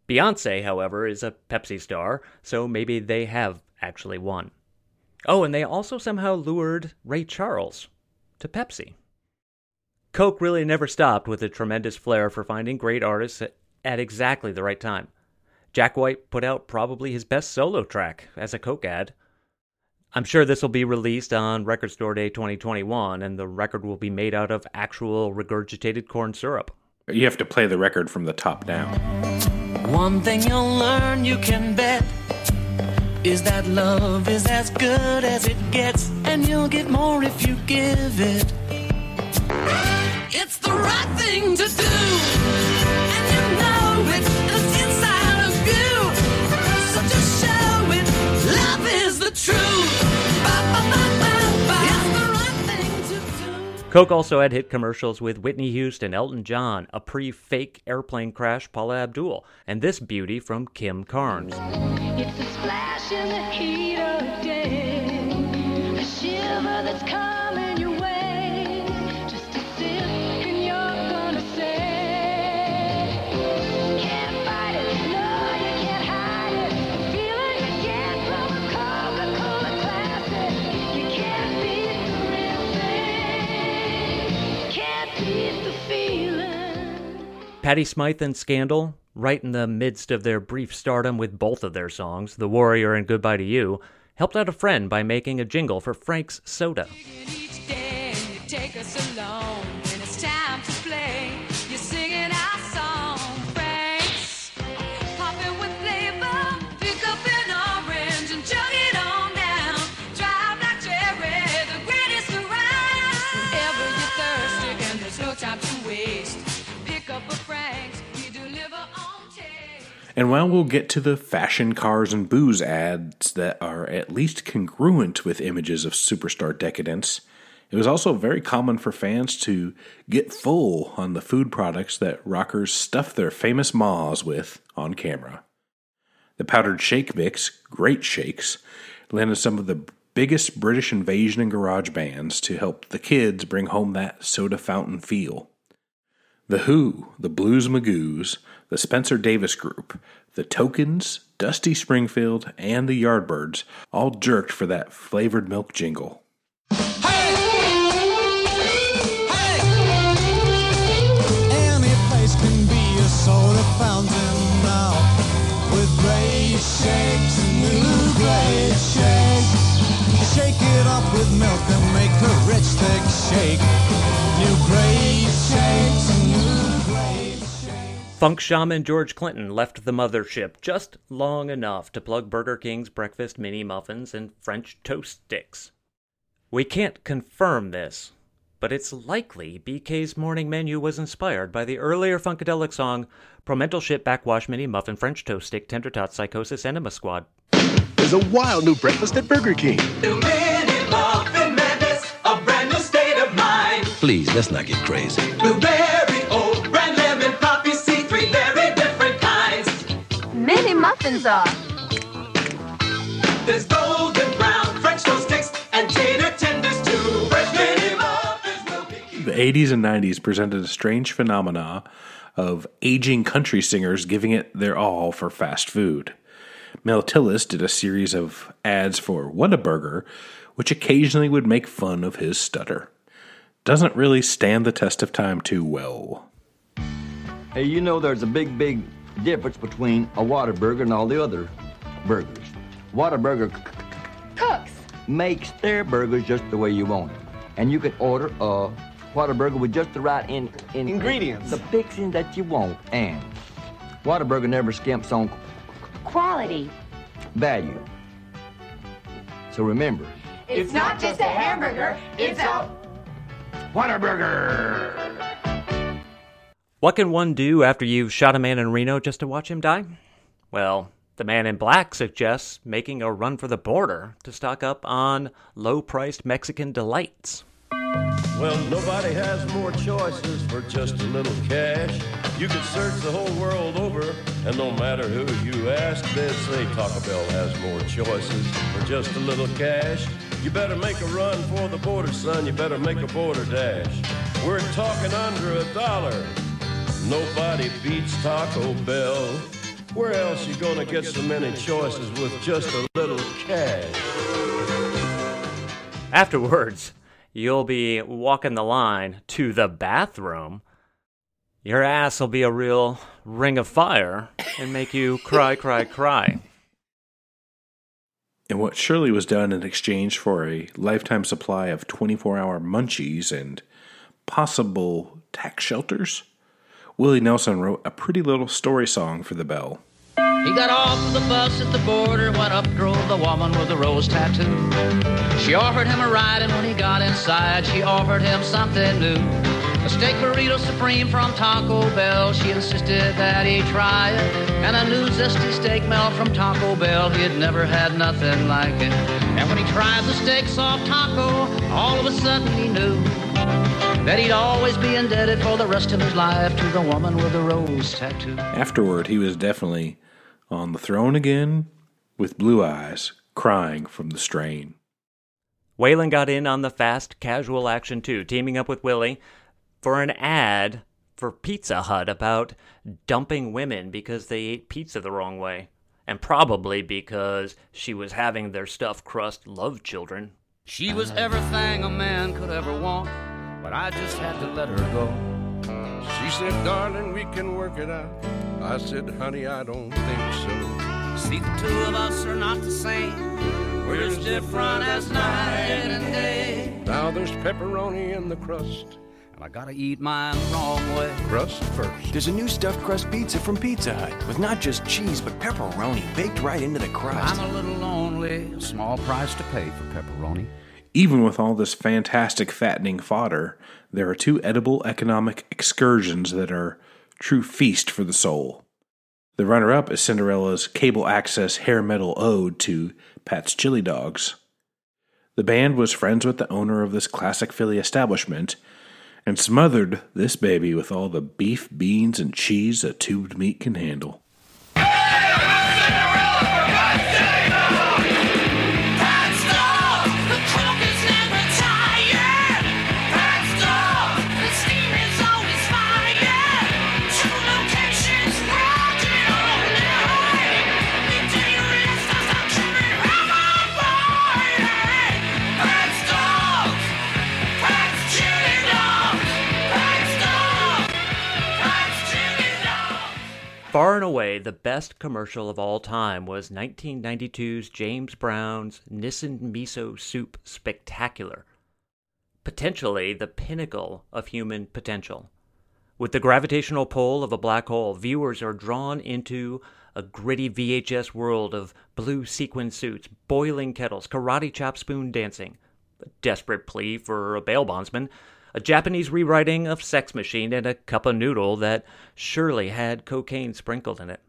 Speaker 1: Beyonce, however, is a Pepsi star, so maybe they have actually won. Oh, and they also somehow lured Ray Charles to Pepsi. Coke really never stopped with a tremendous flair for finding great artists at exactly the right time. Jack White put out probably his best solo track as a Coke ad. I'm sure this will be released on Record Store Day 2021, and the record will be made out of actual regurgitated corn syrup.
Speaker 2: You have to play the record from the top down.
Speaker 24: One thing you'll learn, you can bet, is that love is as good as it gets, and you'll get more if you give it.
Speaker 4: It's the right thing to do. And you know it, it's inside of you. So just show it. Love is the truth.
Speaker 1: Coke also had hit commercials with Whitney Houston, Elton John, a pre fake airplane crash, Paula Abdul, and this beauty from Kim Carnes.
Speaker 6: Patty Smyth and
Speaker 1: Scandal, right in the midst of their brief stardom with both of their songs, The Warrior and Goodbye to You, helped out a friend by making a jingle for Frank's Soda.
Speaker 4: And
Speaker 2: while we'll get to the fashion cars and booze ads that are at least congruent with images of superstar decadence, it was also very common for fans to get full on the food products that rockers stuff their famous maws with on camera. The powdered shake mix, Great Shakes, landed some of the biggest British invasion and garage bands to help the kids bring home that soda fountain feel. The Who, the Blues Magoos, the Spencer Davis Group, the Tokens, Dusty Springfield, and the Yardbirds all jerked for that flavored milk jingle.
Speaker 26: Shake it up with milk and make a rich thick shake. New great shakes.
Speaker 1: Funk shaman George Clinton left the mothership just long enough to plug Burger King's breakfast mini muffins and French toast sticks. We can't confirm this, but it's likely BK's morning menu was inspired by the earlier Funkadelic song Promental Shit Backwash Mini Muffin French Toast Stick Tender Tot Psychosis Enema Squad.
Speaker 27: There's a wild new breakfast at Burger King.
Speaker 24: New mini muffin madness, a brand new state of mind.
Speaker 27: Please, let's not get crazy.
Speaker 24: Blueberry,
Speaker 28: Mini muffins are.
Speaker 24: There's golden brown French toast sticks and tater tenders too. Fresh mini muffins will be
Speaker 2: The 80s and 90s presented a strange phenomena of aging country singers giving it their all for fast food. Mel Tillis did a series of ads for Whataburger, which occasionally would make fun of his stutter. Doesn't really stand the test of time too well.
Speaker 29: Hey, you know there's a big, big difference between a Whataburger and all the other burgers. Whataburger c-
Speaker 28: Cooks.
Speaker 29: makes their burgers just the way you want it. And you can order a Whataburger with just the right in, in
Speaker 14: Ingredients.
Speaker 29: The fixing that you want. And Whataburger never skimps on
Speaker 28: Quality.
Speaker 29: value. So remember,
Speaker 28: It's not just a hamburger, it's a.
Speaker 29: Whataburger!
Speaker 1: What can one do after you've shot a man in Reno just to watch him die? Well, the man in black suggests making a run for the border to stock up on low priced Mexican delights.
Speaker 30: Well, nobody has more choices for just a little cash. You can search the whole world over, and no matter who you ask, they'd say Taco Bell has more choices for just a little cash. You better make a run for the border, son. You better make a border dash. We're talking under a dollar. Nobody beats Taco Bell. Where else you gonna get so many choices with just a little cash?
Speaker 1: Afterwards, you'll be walking the line to the bathroom. Your ass will be a real ring of fire and make you cry, cry, cry.
Speaker 2: And what surely was done in exchange for a lifetime supply of 24 hour munchies and possible tax shelters? Willie Nelson wrote a pretty little story song for the bell.
Speaker 31: He got off the bus at the border, went up, drove the woman with the rose tattoo. She offered him a ride, and when he got inside, she offered him something new. A steak burrito supreme from Taco Bell. She insisted that he try it. And a new zesty steak melt from Taco Bell. He had never had nothing like it. And when he tried the steak soft taco, all of a sudden he knew that he'd always be indebted for the rest of his life to the woman with the rose tattoo.
Speaker 2: Afterward, he was definitely on the throne again with blue eyes, crying from the strain.
Speaker 1: Waylon got in on the fast casual action too, teaming up with Willie for an ad for Pizza Hut about dumping women because they ate pizza the wrong way. And probably because she was having their stuffed crust love children.
Speaker 31: She was everything a man could ever want, but I just had to let her go.
Speaker 30: She said, darling, we can work it out. I said, honey, I don't think so.
Speaker 31: See, the two of us are not the same. We're as different as night and day.
Speaker 30: Now there's pepperoni in the crust.
Speaker 31: And I gotta eat mine the wrong way.
Speaker 30: Crust first.
Speaker 27: There's a new stuffed crust pizza from Pizza Hut with not just cheese but pepperoni baked right into the crust.
Speaker 31: I'm a little lonely, a small price to pay for pepperoni.
Speaker 2: Even with all this fantastic fattening fodder, there are two edible economic excursions that are true feast for the soul. The runner up is Cinderella's cable access hair metal ode to Pat's Chili Dogs. The band was friends with the owner of this classic Philly establishment and smothered this baby with all the beef, beans, and cheese a tubed meat can handle.
Speaker 1: Far and away, the best commercial of all time was 1992's James Brown's Nissin Miso Soup Spectacular. Potentially the pinnacle of human potential. With the gravitational pull of a black hole, viewers are drawn into a gritty VHS world of blue sequin suits, boiling kettles, karate chop spoon dancing, a desperate plea for a bail bondsman, a Japanese rewriting of Sex Machine and a cup of noodle that surely had cocaine sprinkled in it.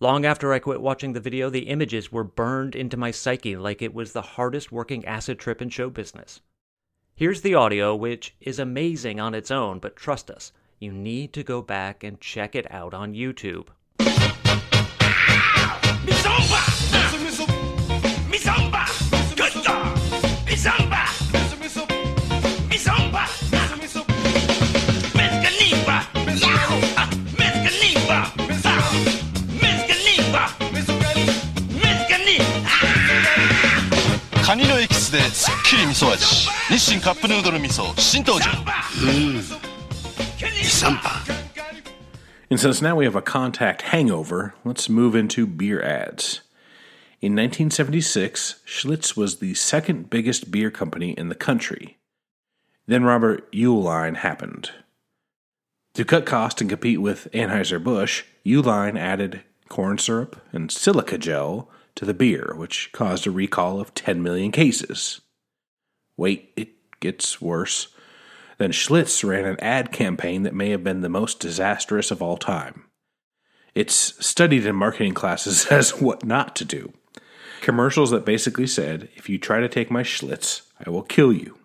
Speaker 1: Long after I quit watching the video, the images were burned into my psyche like it was the hardest working acid trip in show business. Here's the audio, which is amazing on its own, but trust us, you need to go back and check it out on YouTube.
Speaker 24: Mizomba! Mizomba!
Speaker 32: カニのエキスですっきり味噌味日清カップヌードル味噌新登場
Speaker 2: And since now we have a contact hangover, let's move into beer ads. In 1976, Schlitz was the second biggest beer company in the country. Then Robert Uihlein happened. To cut cost and compete with Anheuser-Busch, Uihlein added corn syrup and silica gel – to the beer, which caused a recall of 10 million cases. Wait, it gets worse. Then Schlitz ran an ad campaign that may have been the most disastrous of all time. It's studied in marketing classes as what not to do. Commercials that basically said, if you try to take my Schlitz, I will kill you.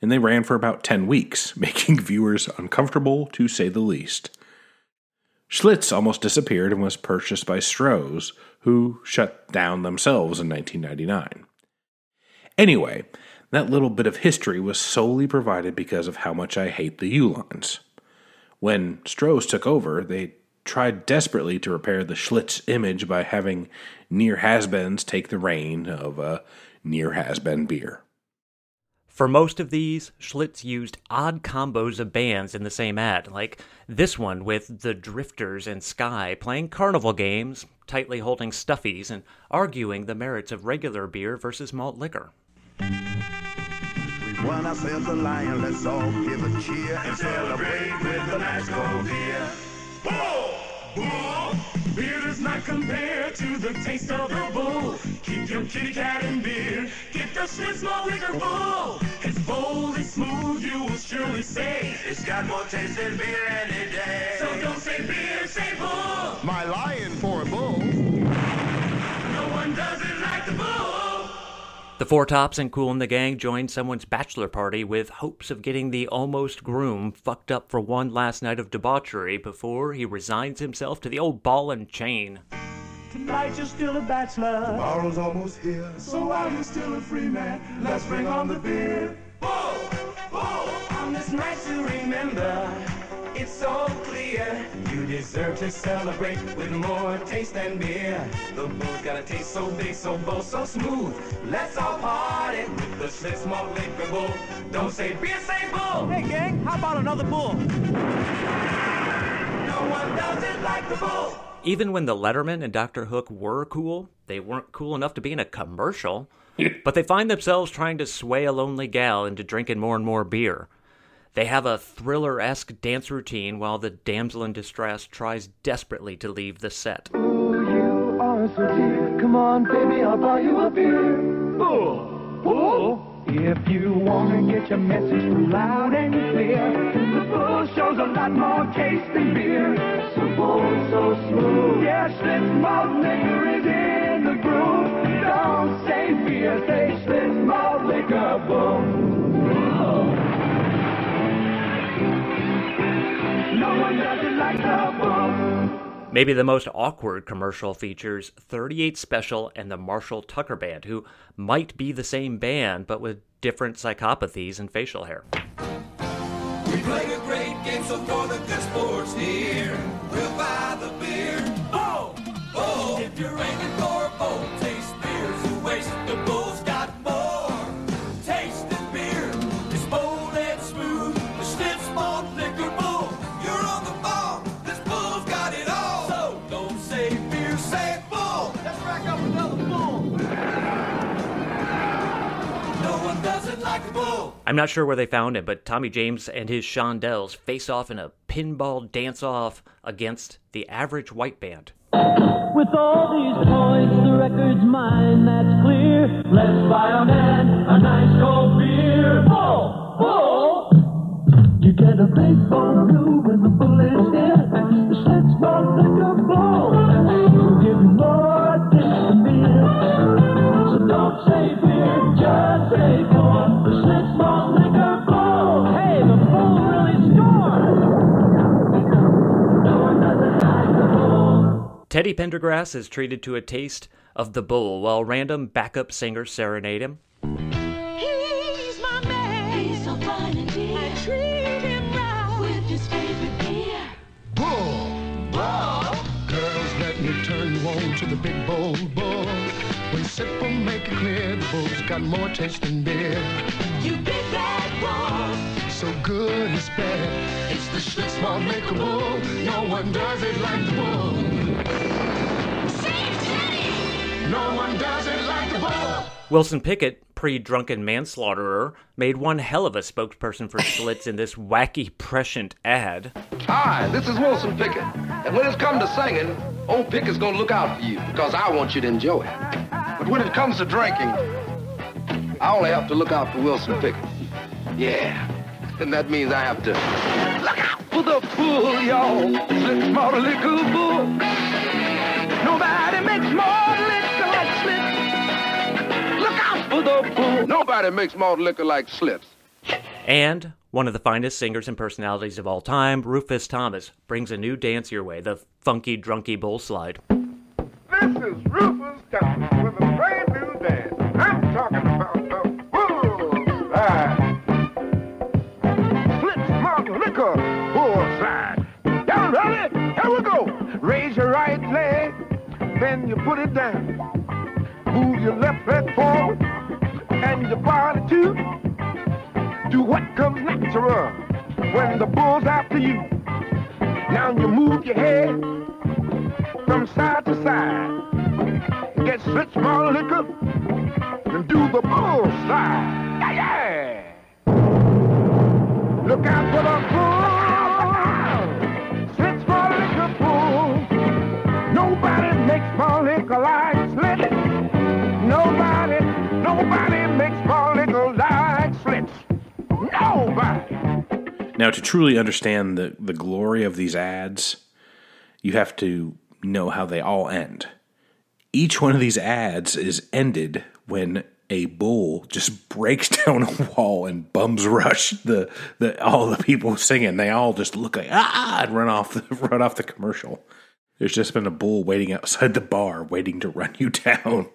Speaker 2: And they ran for about 10 weeks, making viewers uncomfortable to say the least. Schlitz almost disappeared and was purchased by Stroh's, who shut down themselves in 1999. Anyway, that little bit of history was solely provided because of how much I hate the Uihleins. When Stroh's took over, they tried desperately to repair the Schlitz image by having near has-beens take the reign of a near has-been beer.
Speaker 1: For most of these, Schlitz used odd combos of bands in the same ad, like this one with the Drifters and Sky playing carnival games, tightly holding stuffies, and arguing the merits of regular beer versus malt liquor.
Speaker 33: Lion, let's all give a cheer and celebrate with beer.
Speaker 24: Bull! Bull! Beer does not compare to the taste of the bull. Keep your kitty cat in beer. Get the Schlitz malt liquor bull. It's bold and smooth, you will surely say.
Speaker 33: It's got more taste than beer any day.
Speaker 24: So don't say beer, say bull.
Speaker 33: My lion
Speaker 24: The
Speaker 1: Four Tops and Kool and the Gang joined someone's bachelor party with hopes of getting the almost groom fucked up for one last night of debauchery before he resigns himself to the old ball and chain.
Speaker 24: Tonight you're still a bachelor.
Speaker 33: Tomorrow's almost here.
Speaker 24: So while you're still a free man, let's bring on the beer. Bull! Bull! On this night to remember, it's so clear. You deserve to celebrate with more taste than beer. The bull's got a taste so big, so bold, so smooth. Let's all party with the Schlitz malt liquor bull. Don't say beer, say bull. Hey gang, how about another bull? No one does it like the bull.
Speaker 1: Even when the Lettermen and Dr. Hook were cool, they weren't cool enough to be in a commercial. but they find themselves trying to sway a lonely gal into drinking more and more beer. They have a thriller esque dance routine while the damsel in distress tries desperately to leave the set.
Speaker 25: So. Come on, baby, I'll buy you a beer. If you wanna get your message loud and clear, the bull shows a lot more taste than beer. So bull, so smooth. Liquor is in the groove. Don't say beer, say liquor. Bull.
Speaker 1: Maybe the most awkward commercial features 38 Special and the Marshall Tucker Band, who might be the same band but with different psychopathies and facial hair.
Speaker 24: We played a great game, so for the good sports
Speaker 1: I'm not sure where they found him, but Tommy James and his Shondells face off in a pinball dance off against the average white band.
Speaker 25: With all these points, the record's mine, that's clear. Let's buy a man a nice cold beer. Bull! Bull!
Speaker 34: You get a bowl blue when the. The blow. Will give more than beer. So don't say beer, just say.
Speaker 1: Teddy Pendergrass is treated to a taste of the bull while random backup singers serenade him.
Speaker 35: He's my man. He's so fine and dear. I treat him right with his favorite beer.
Speaker 36: Bull, bull. Girls, let me turn you on to the big bull, bull. When sip will make it clear, the bull's got more taste than beer.
Speaker 35: You big bad bull.
Speaker 36: So good it's bad. It's the Schlitz Malt Liquor Bull. No one does it like the bull. No one does it like the bull.
Speaker 1: Wilson Pickett, pre drunken manslaughterer, made one hell of a spokesperson for Schlitz in this wacky prescient ad.
Speaker 37: Hi, this is Wilson Pickett. And when it's come to singing, old Pickett's gonna look out for you because I want you to enjoy it. But when it comes to drinking, I only have to look out for Wilson Pickett. Yeah. And that means I have to look out for the fool, y'all. Slip malt liquor bull. Nobody makes more liquor like Schlitz. Look out for the bull. Nobody makes malt liquor like Schlitz.
Speaker 1: And one of the finest singers and personalities of all time, Rufus Thomas, brings a new dance your way, the funky drunky bull slide.
Speaker 38: This is Rufus Thomas with a brand new dance. I'm talking about slide. Slip malt liquor bull slide. Y'all ready? Here we go. Raise your right leg, then you put it down. Move your left leg forward and your body too. Do what comes natural when the bull's after you. Now you move your head from side to side. Get switch more liquor and do the bull slide. Yeah. Look out for the bull. Switch more liquor bull. Nobody makes more liquor like Schlitz. Nobody, nobody makes more liquor like Schlitz. Nobody.
Speaker 2: Now, to truly understand the, the glory of these ads, you have to know how they all end. Each one of these ads is ended when a bull just breaks down a wall and bums rush the, the all the people singing. They all just look like ah and run off the, run off the commercial. There's just been a bull waiting outside the bar, waiting to run you down.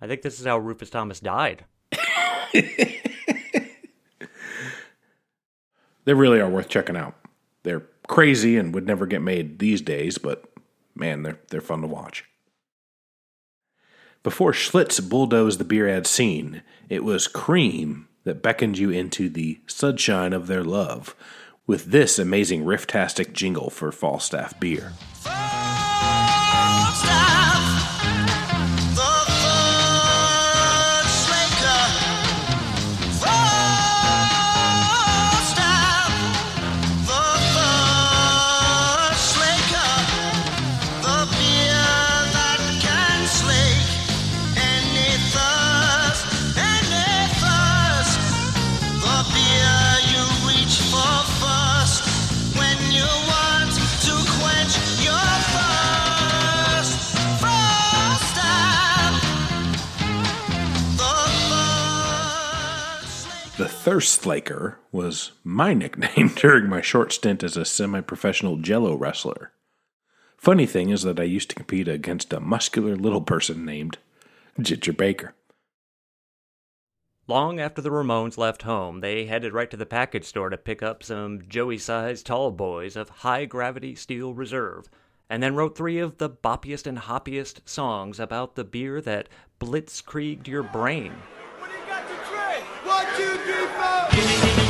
Speaker 1: I think this is how Rufus Thomas died.
Speaker 2: They really are worth checking out. They're crazy and would never get made these days, but man, they're they're fun to watch. Before Schlitz bulldozed the beer ad scene, it was Cream that beckoned you into the sunshine of their love with this amazing riff-tastic jingle for Falstaff beer. The Thirst Slaker was my nickname during my short stint as a semi professional jello wrestler. Funny thing is that I used to compete against a muscular little person named Ginger Baker.
Speaker 1: Long after the Ramones left home, they headed right to the package store to pick up some Joey sized tall boys of high gravity steel reserve, and then wrote three of the boppiest and hoppiest songs about the beer that blitzkrieged your brain.
Speaker 35: One, two, three, four. Gimme, gimme, gimme my steel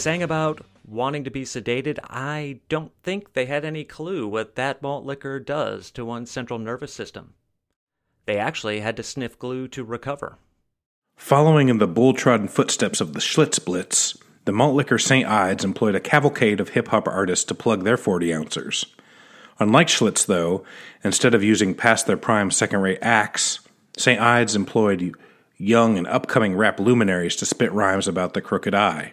Speaker 1: sang about wanting to be sedated, I don't think they had any clue what that malt liquor does to one's central nervous system. They actually had to sniff glue to recover.
Speaker 2: Following in the bull trodden footsteps of the Schlitz Blitz, the malt liquor St. Ides employed a cavalcade of hip hop artists to plug their 40 ouncers. Unlike Schlitz, though, instead of using past their prime second rate acts, St. Ides employed young and upcoming rap luminaries to spit rhymes about the crooked eye.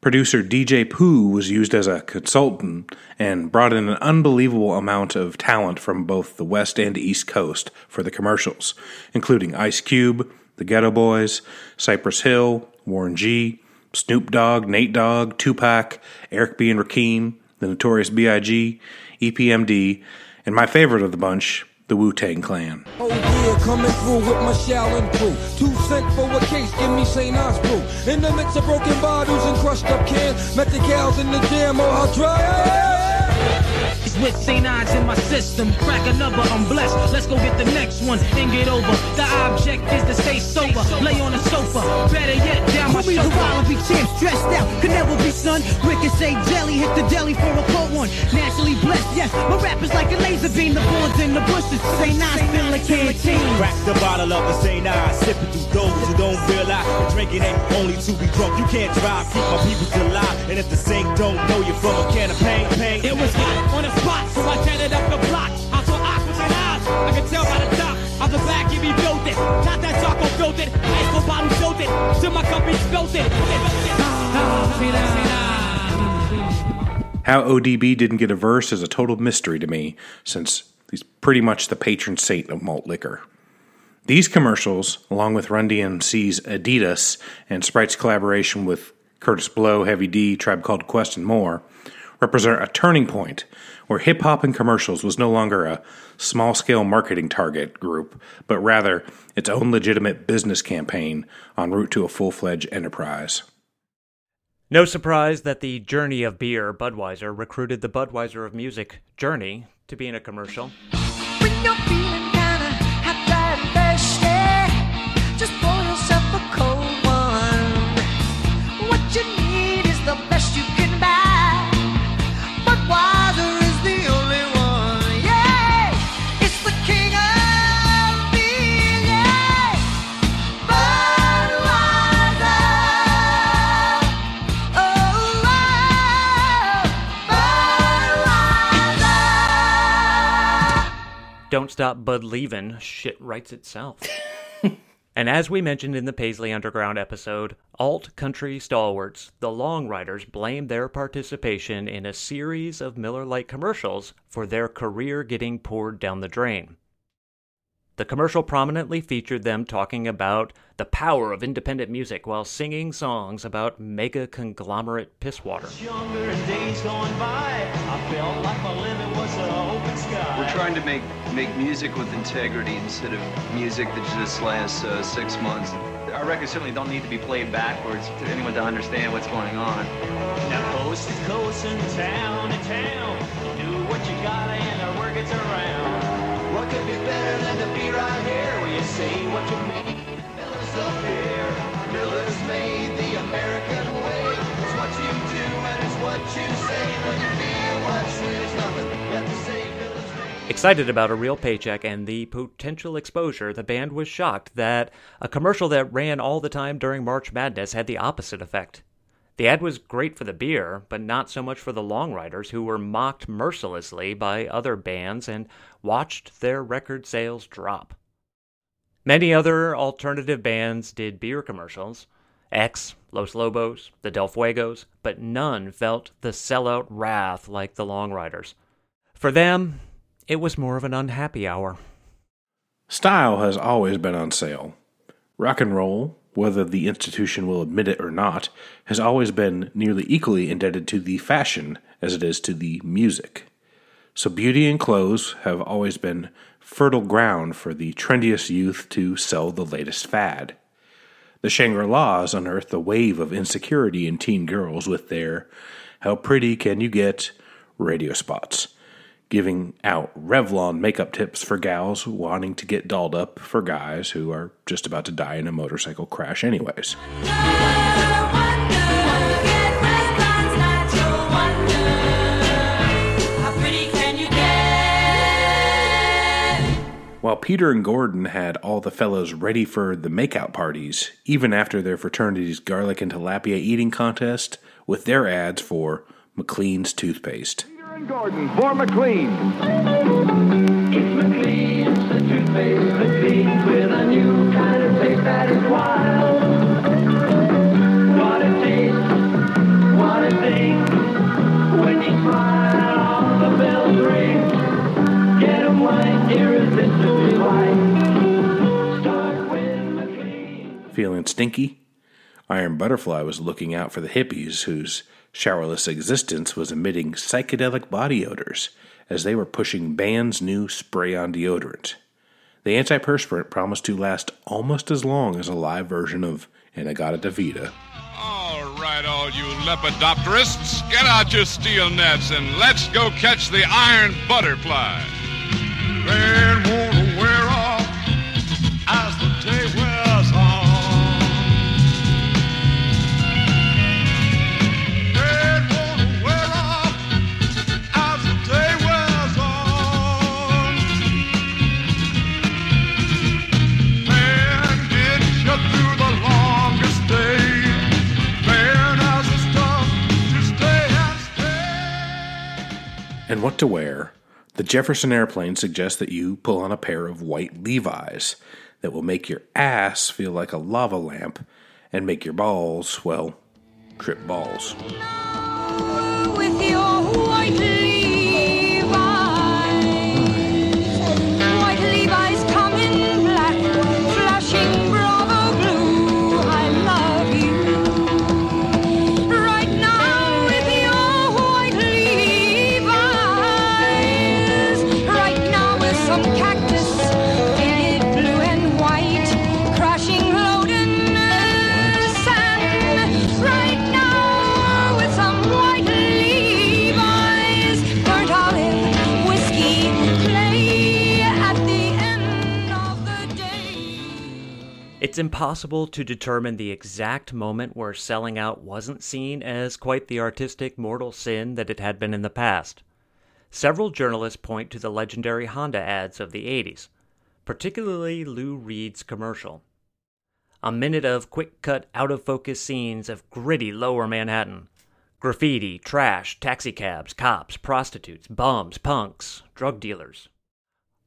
Speaker 2: Producer DJ Pooh was used as a consultant and brought in an unbelievable amount of talent from both the West and East Coast for the commercials, including Ice Cube, the Geto Boys, Cypress Hill, Warren G, Snoop Dogg, Nate Dogg, Tupac, Eric B. and Rakim, the Notorious B.I.G., EPMD, and my favorite of the bunch, the Wu Tang Clan.
Speaker 39: Oh coming through with my Shaolin crew. Two cent for a case, give me St. Ides brew. In the midst of broken bottles and crushed up cans, met the cows in the jam, oh how dry.
Speaker 40: It's with St. Ides in my system. Crack another, I'm blessed. Let's go get the next one and get over. The object is to stay sober. Lay on the sofa. Better yet, down my
Speaker 41: Call me the
Speaker 40: sofa.
Speaker 41: wild be champ, stressed out, could never be son. Ricochet jelly, hit the deli for a cold one. Naturally blessed, yes. My rap is like a laser beam, the boards in the bushes. Say nine, feel like canteen.
Speaker 42: Crack the bottle up and say nah, sipping through those who don't realize that drinking ain't only to be drunk. You can't drive, keep my people alive. And if the sink don't know you from a can of pain, pain.
Speaker 40: It was hot on the spot, so I up the block. I eyes. I tell by the top. The back, be built. Not that it. It. Till my spilled it.
Speaker 2: How ODB didn't get a verse is a total mystery to me, since he's pretty much the patron saint of malt liquor. These commercials, along with Run DMC's Adidas and Sprite's collaboration with Kurtis Blow, Heavy D, Tribe Called Quest, and more, represent a turning point where hip hop and commercials was no longer a small scale marketing target group, but rather its own legitimate business campaign en route to a full fledged enterprise.
Speaker 1: No surprise that the Journey of Beer, Budweiser, recruited the Budweiser of music, Journey, to be in a commercial.
Speaker 4: When you're feeling kinda hot and thirsty, just pour yourself a cold one. What you need is the best
Speaker 1: Don't Stop Bud Leavin' shit writes itself. and as we mentioned in the Paisley Underground episode, alt country stalwarts, the Long Ryders, blamed their participation in a series of Miller Lite commercials for their career getting poured down the drain. The commercial prominently featured them talking about the power of independent music while singing songs about mega conglomerate piss water.
Speaker 24: Younger and days gone by, I felt like my limit was an open sky.
Speaker 43: We're trying to make make music with integrity instead of music that just lasts uh, six months. Our records certainly don't need to be played backwards to anyone to understand what's going on.
Speaker 24: Now coast to coast and town to town, do what you gotta and our word gets around. Could be better than where you say what you mean? Miller's Miller's made the American way. It's what you do and it's what you say. When you feel there's nothing to say.
Speaker 1: Excited about a real paycheck and the potential exposure, the band was shocked that a commercial that ran all the time during March Madness had the opposite effect. The ad was great for the beer, but not so much for the Long Ryders, who were mocked mercilessly by other bands and watched their record sales drop. Many other alternative bands did beer commercials X, Los Lobos, the Del Fuegos, but none felt the sellout wrath like the Long Ryders. For them, it was more of an unhappy hour.
Speaker 2: Style has always been on sale. Rock and roll, whether the institution will admit it or not, has always been nearly equally indebted to the fashion as it is to the music. So, beauty and clothes have always been fertile ground for the trendiest youth to sell the latest fad. The Shangri La's unearthed a wave of insecurity in teen girls with their How Pretty Can You Get radio spots, giving out Revlon makeup tips for gals wanting to get dolled up for guys who are just about to die in a motorcycle crash, anyways. While Peter and Gordon had all the fellows ready for the makeout parties, even after their fraternity's garlic and tilapia eating contest, with their ads for McLean's toothpaste.
Speaker 38: Peter and Gordon for McLean.
Speaker 24: It's McLean's the toothpaste that with a new kind of taste that is wild. What a taste, what a thing.
Speaker 2: Feeling stinky? Iron Butterfly was looking out for the hippies whose showerless existence was emitting psychedelic body odors as they were pushing Ban's new spray on deodorant. The antiperspirant promised to last almost as long as a live version of In-A-Gadda-Da-Vida.
Speaker 44: All right, all you lepidopterists, get out your steel nets and let's go catch the iron butterfly.
Speaker 33: And
Speaker 2: what to wear? The Jefferson Airplane suggests that you pull on a pair of white Levi's that will make your ass feel like a lava lamp and make your balls, well, trip balls.
Speaker 4: with
Speaker 1: impossible to determine the exact moment where selling out wasn't seen as quite the artistic mortal sin that it had been in the past. Several journalists point to the legendary Honda ads of the 80s, particularly Lou Reed's commercial. A minute of quick cut, out of focus scenes of gritty lower Manhattan. Graffiti, trash, taxicabs, cops, prostitutes, bums, punks, drug dealers.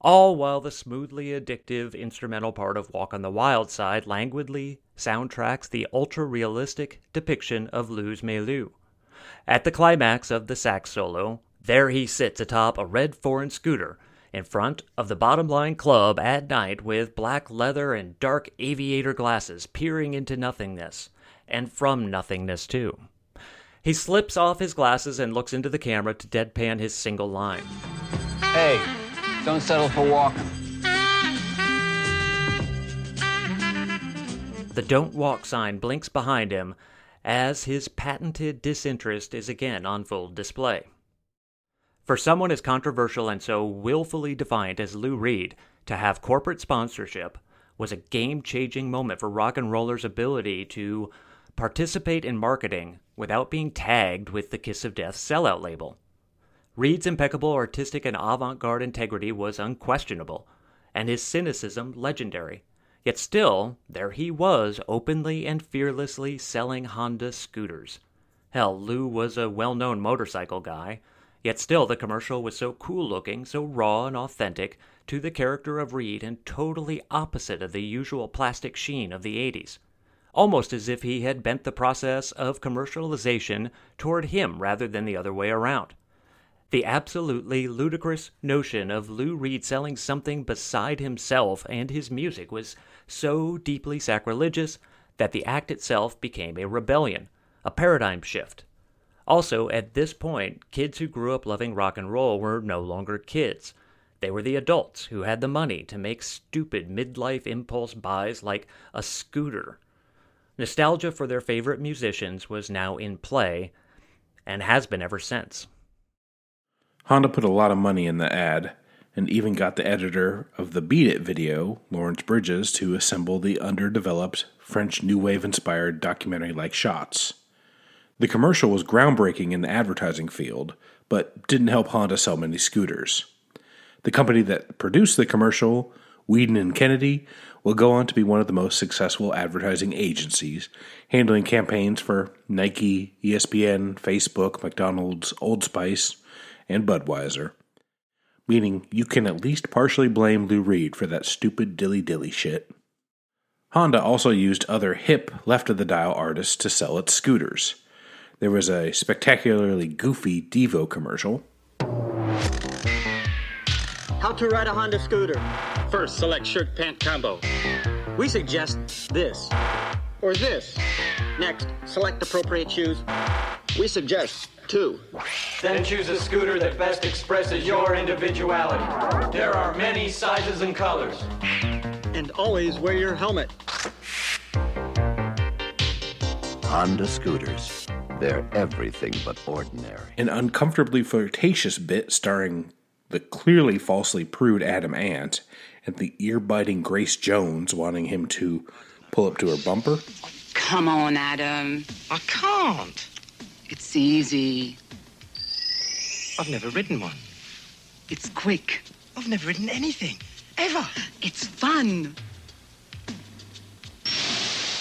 Speaker 1: All while the smoothly addictive instrumental part of Walk on the Wild Side languidly soundtracks the ultra realistic depiction of Lou's milieu. At the climax of the sax solo, there he sits atop a red foreign scooter in front of the bottom line club at night with black leather and dark aviator glasses peering into nothingness, and from nothingness too. He slips off his glasses and looks into the camera to deadpan his single line.
Speaker 45: Hey, don't settle for walking.
Speaker 1: The Don't Walk sign blinks behind him as his patented disinterest is again on full display. For someone as controversial and so willfully defiant as Lou Reed, to have corporate sponsorship was a game changing moment for rock and rollers' ability to participate in marketing without being tagged with the Kiss of Death sellout label. Reed's impeccable artistic and avant garde integrity was unquestionable, and his cynicism legendary. Yet still, there he was, openly and fearlessly selling Honda scooters. Hell, Lou was a well known motorcycle guy, yet still the commercial was so cool looking, so raw and authentic to the character of Reed, and totally opposite of the usual plastic sheen of the 80s. Almost as if he had bent the process of commercialization toward him rather than the other way around. The absolutely ludicrous notion of Lou Reed selling something beside himself and his music was so deeply sacrilegious that the act itself became a rebellion, a paradigm shift. Also, at this point, kids who grew up loving rock and roll were no longer kids. They were the adults who had the money to make stupid midlife impulse buys like a scooter. Nostalgia for their favorite musicians was now in play, and has been ever since.
Speaker 2: Honda put a lot of money in the ad, and even got the editor of the Beat It video, Lawrence Bridges, to assemble the underdeveloped French New Wave inspired documentary like shots. The commercial was groundbreaking in the advertising field, but didn't help Honda sell many scooters. The company that produced the commercial, Wieden and Kennedy, will go on to be one of the most successful advertising agencies, handling campaigns for Nike, ESPN, Facebook, McDonald's, Old Spice, and Budweiser. Meaning you can at least partially blame Lou Reed for that stupid dilly dilly shit. Honda also used other hip, left of the dial artists to sell its scooters. There was a spectacularly goofy Devo commercial.
Speaker 46: How to ride a Honda scooter. First, select shirt pant combo. We suggest this or this. Next, select appropriate shoes. We suggest two.
Speaker 35: Then choose a scooter that best expresses your individuality. There are many sizes and colors.
Speaker 46: And always wear your helmet.
Speaker 47: Honda scooters. They're everything but ordinary.
Speaker 2: An uncomfortably flirtatious bit starring the clearly falsely prude Adam Ant and the ear biting Grace Jones wanting him to pull up to her bumper.
Speaker 48: Come on, Adam.
Speaker 35: I can't.
Speaker 48: It's easy.
Speaker 35: I've never ridden one.
Speaker 48: It's quick.
Speaker 35: I've never ridden anything. Ever.
Speaker 48: It's fun.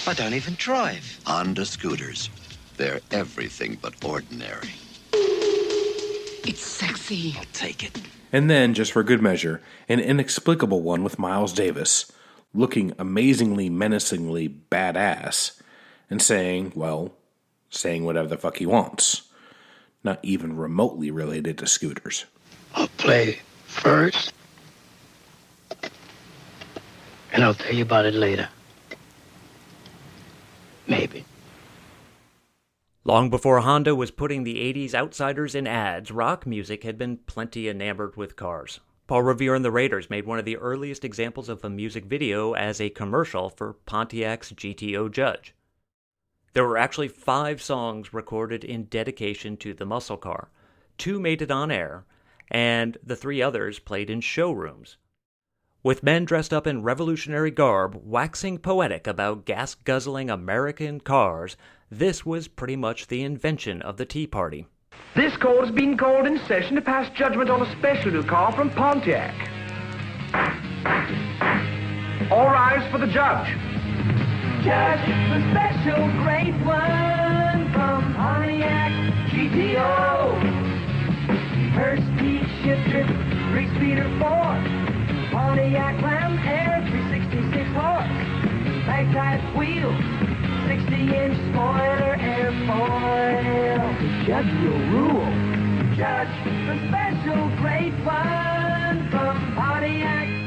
Speaker 35: I don't even drive.
Speaker 47: Honda scooters. They're everything but ordinary.
Speaker 48: It's sexy.
Speaker 35: I'll take it.
Speaker 2: And then, just for good measure, an inexplicable one with Miles Davis, looking amazingly menacingly badass, and saying, well, saying whatever the fuck he wants. Not even remotely related to scooters.
Speaker 49: I'll play first, and I'll tell you about it later. Maybe.
Speaker 1: Long before Honda was putting the 80s outsiders in ads, rock music had been plenty enamored with cars. Paul Revere and the Raiders made one of the earliest examples of a music video as a commercial for Pontiac's GTO Judge. There were actually five songs recorded in dedication to the muscle car. Two made it on air, and the three others played in showrooms. With men dressed up in revolutionary garb, waxing poetic about gas guzzling American cars, this was pretty much the invention of the Tea Party.
Speaker 25: This court has been called in session to pass judgment on a special new car from Pontiac. All rise for the judge.
Speaker 24: Judge, the special great one from Pontiac GTO. First speed shifter, three speeder four. Pontiac Ram Air 366 horse. Mag type wheels, 60 inch spoiler airfoil. The judge will rule. Judge, the special great one from Pontiac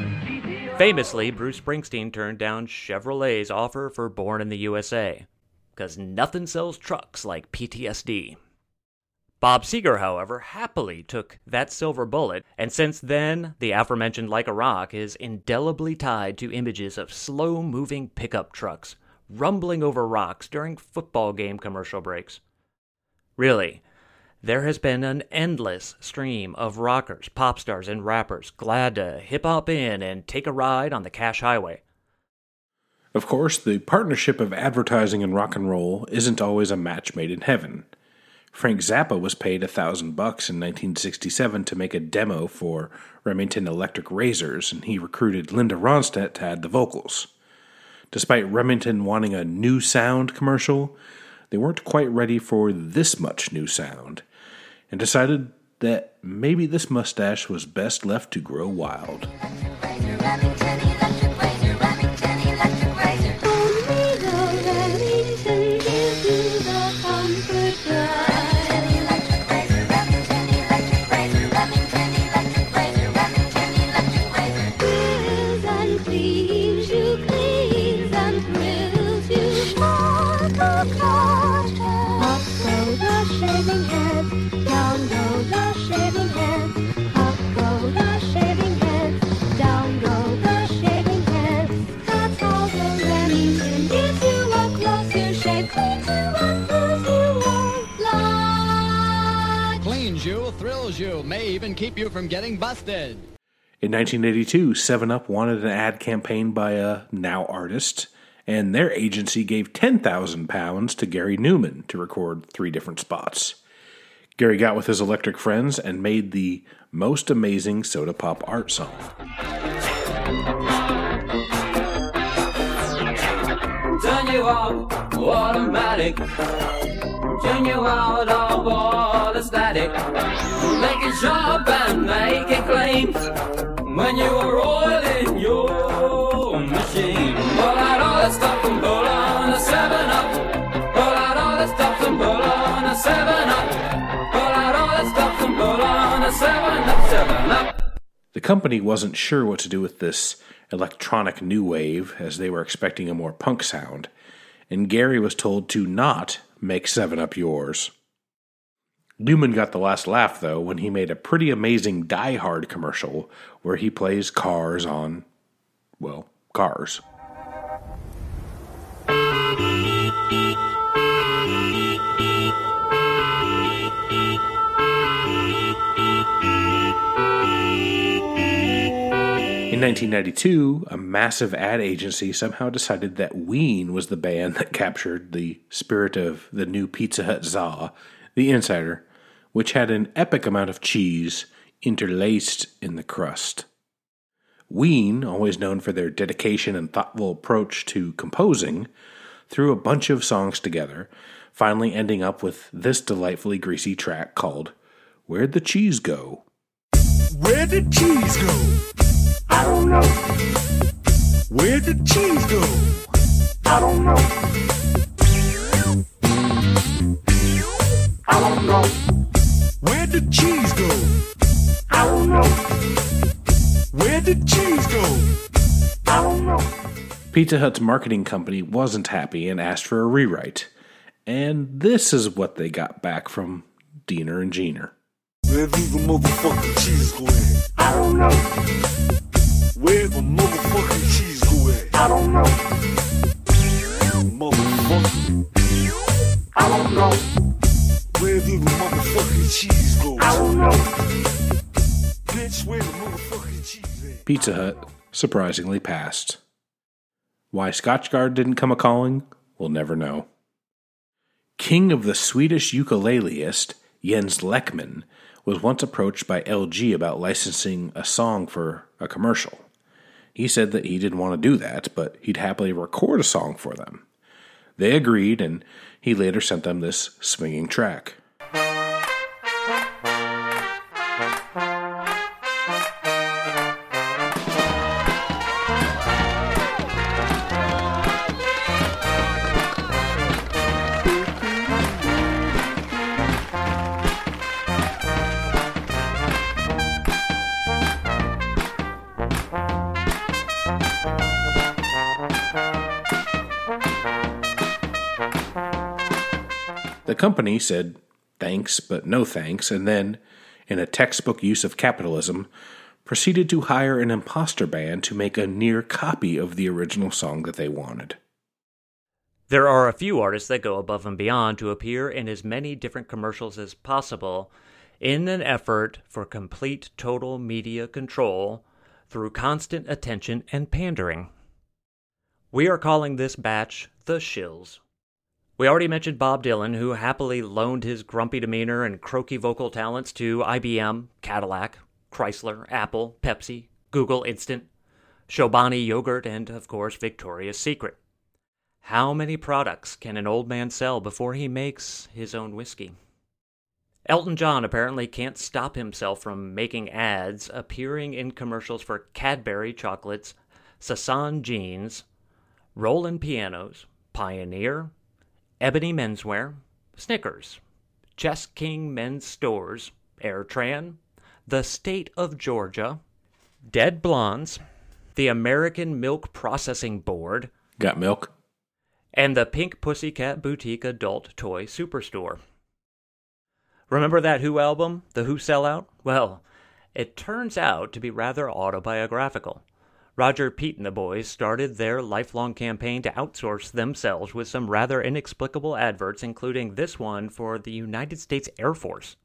Speaker 1: Famously, Bruce Springsteen turned down Chevrolet's offer for Born in the USA, because nothing sells trucks like PTSD. Bob Seger, however, happily took that silver bullet, and since then, the aforementioned Like a Rock is indelibly tied to images of slow moving pickup trucks rumbling over rocks during football game commercial breaks. Really, there has been an endless stream of rockers, pop stars, and rappers glad to hip hop in and take a ride on the Cash Highway.
Speaker 2: Of course, the partnership of advertising and rock and roll isn't always a match made in heaven. Frank Zappa was paid a thousand bucks in 1967 to make a demo for Remington Electric Razors, and he recruited Linda Ronstadt to add the vocals. Despite Remington wanting a new sound commercial, they weren't quite ready for this much new sound, and decided that maybe this mustache was best left to grow wild.
Speaker 50: Warms you, thrills you, may even keep you from getting busted.
Speaker 2: In 1982, 7 Up wanted an ad campaign by a now artist, and their agency gave £10,000 to Gary Numan to record three different spots. Gary got with his electric friends and made the most amazing soda pop art song.
Speaker 24: Turn you off, automatic. Turn you out of all the static. Make it sharp and make it clean. When you are oiling your machine. Pull out all the stuff and pull on the 7 up. Pull out all the stuff and pull on the 7 up. Pull out all the stuff and pull on the 7 up, 7 up.
Speaker 2: The company wasn't sure what to do with this electronic new wave, as they were expecting a more punk sound, and Gary was told to not make 7 Up yours. Numan got the last laugh, though, when he made a pretty amazing Die Hard commercial where he plays cars on, well, cars. 1992, a massive ad agency somehow decided that Ween was the band that captured the spirit of the new Pizza Hut za, the Insider, which had an epic amount of cheese interlaced in the crust. Ween, always known for their dedication and thoughtful approach to composing, threw a bunch of songs together, finally ending up with this delightfully greasy track called Where'd the Cheese Go?
Speaker 33: Where did cheese go? I don't know. Where did cheese go? I don't know. I don't know. Where did cheese go? I don't know. Where did cheese go? I don't know.
Speaker 2: Pizza Hut's marketing company wasn't happy and asked for a rewrite. And this is what they got back from Deaner and Gener.
Speaker 33: Where do the motherfucking cheese go? I don't know. Where the motherfucking cheese go at? I don't know. Motherfucker. I don't know. Where do the motherfucking cheese go? I don't know. Bitch, where the motherfucking cheese at?
Speaker 2: Pizza Hut surprisingly passed. Why Scotchgard didn't come a calling, we'll never know. King of the Swedish ukuleleist, Jens Lekman, was once approached by LG about licensing a song for a commercial. He said that he didn't want to do that, but he'd happily record a song for them. They agreed, and he later sent them this swinging track. Company said thanks, but no thanks, and then, in a textbook use of capitalism, proceeded to hire an imposter band to make a near copy of the original song that they wanted.
Speaker 1: There are a few artists that go above and beyond to appear in as many different commercials as possible in an effort for complete total media control through constant attention and pandering. We are calling this batch the Shills. We already mentioned Bob Dylan, who happily loaned his grumpy demeanor and croaky vocal talents to IBM, Cadillac, Chrysler, Apple, Pepsi, Google Instant, Chobani Yogurt, and, of course, Victoria's Secret. How many products can an old man sell before he makes his own whiskey? Elton John apparently can't stop himself from making ads appearing in commercials for Cadbury chocolates, Sasson jeans, Roland pianos, Pioneer, Ebony menswear, Snickers, Chess King men's stores, Airtran, the state of Georgia, Dead Blondes, the American Milk Processing Board,
Speaker 2: Got milk?
Speaker 1: and the Pink Pussycat Boutique Adult Toy Superstore. Remember that Who album, The Who Sellout? Well, it turns out to be rather autobiographical. Roger Pete and the boys started their lifelong campaign to outsource themselves with some rather inexplicable adverts, including this one for the United States Air Force.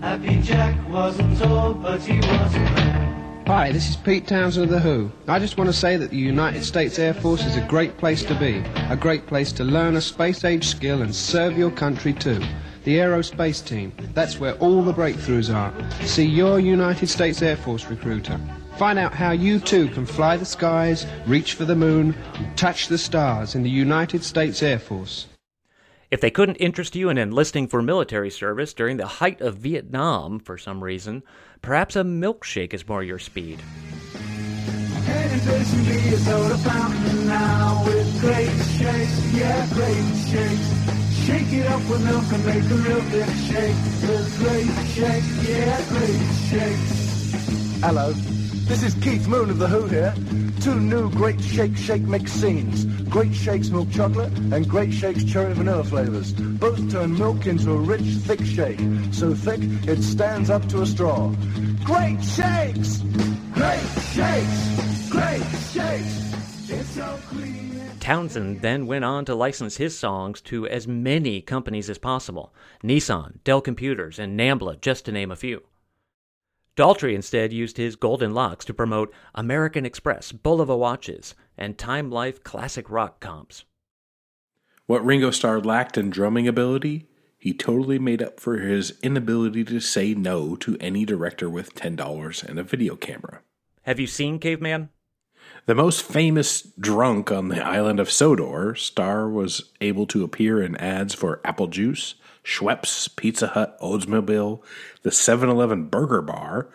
Speaker 51: Happy Jack wasn't told, but he was glad.
Speaker 50: Hi, this is Pete Townshend of The Who. I just want to say that the United States Air Force is a great place to be, a great place to learn a space age skill and serve your country too. The Aerospace Team, that's where all the breakthroughs are. See your United States Air Force recruiter. Find out how you too can fly the skies, reach for the moon, and touch the stars in the United States Air Force.
Speaker 1: If they couldn't interest you in enlisting for military service during the height of Vietnam for some reason, perhaps a milkshake is more your speed.
Speaker 51: Any place can be a soda fountain now with great shakes, yeah, great shakes. Shake it up with milk and make a real big shake. With great shakes, yeah, great shakes.
Speaker 36: Hello, this is Keith Moon of The Who here. Two new Great Shake Shake Mix scenes. Great Shakes Milk Chocolate and Great Shakes Cherry Vanilla flavors. Both turn milk into a rich, thick shake. So thick, it stands up to a straw. Great Shakes! Great Shakes! Great Shakes! It's so clean.
Speaker 1: Townshend then went on to license his songs to as many companies as possible Nissan, Dell Computers, and Nambla, just to name a few. Daltrey instead used his golden locks to promote American Express, Bulova watches, and Time Life classic rock comps.
Speaker 2: What Ringo Starr lacked in drumming ability, he totally made up for his inability to say no to any director with $10 and a video camera.
Speaker 1: Have you seen Caveman?
Speaker 2: The most famous drunk on the island of Sodor, Starr was able to appear in ads for Apple Juice, Schweppes, Pizza Hut, Oldsmobile, the 7 Eleven Burger Bar,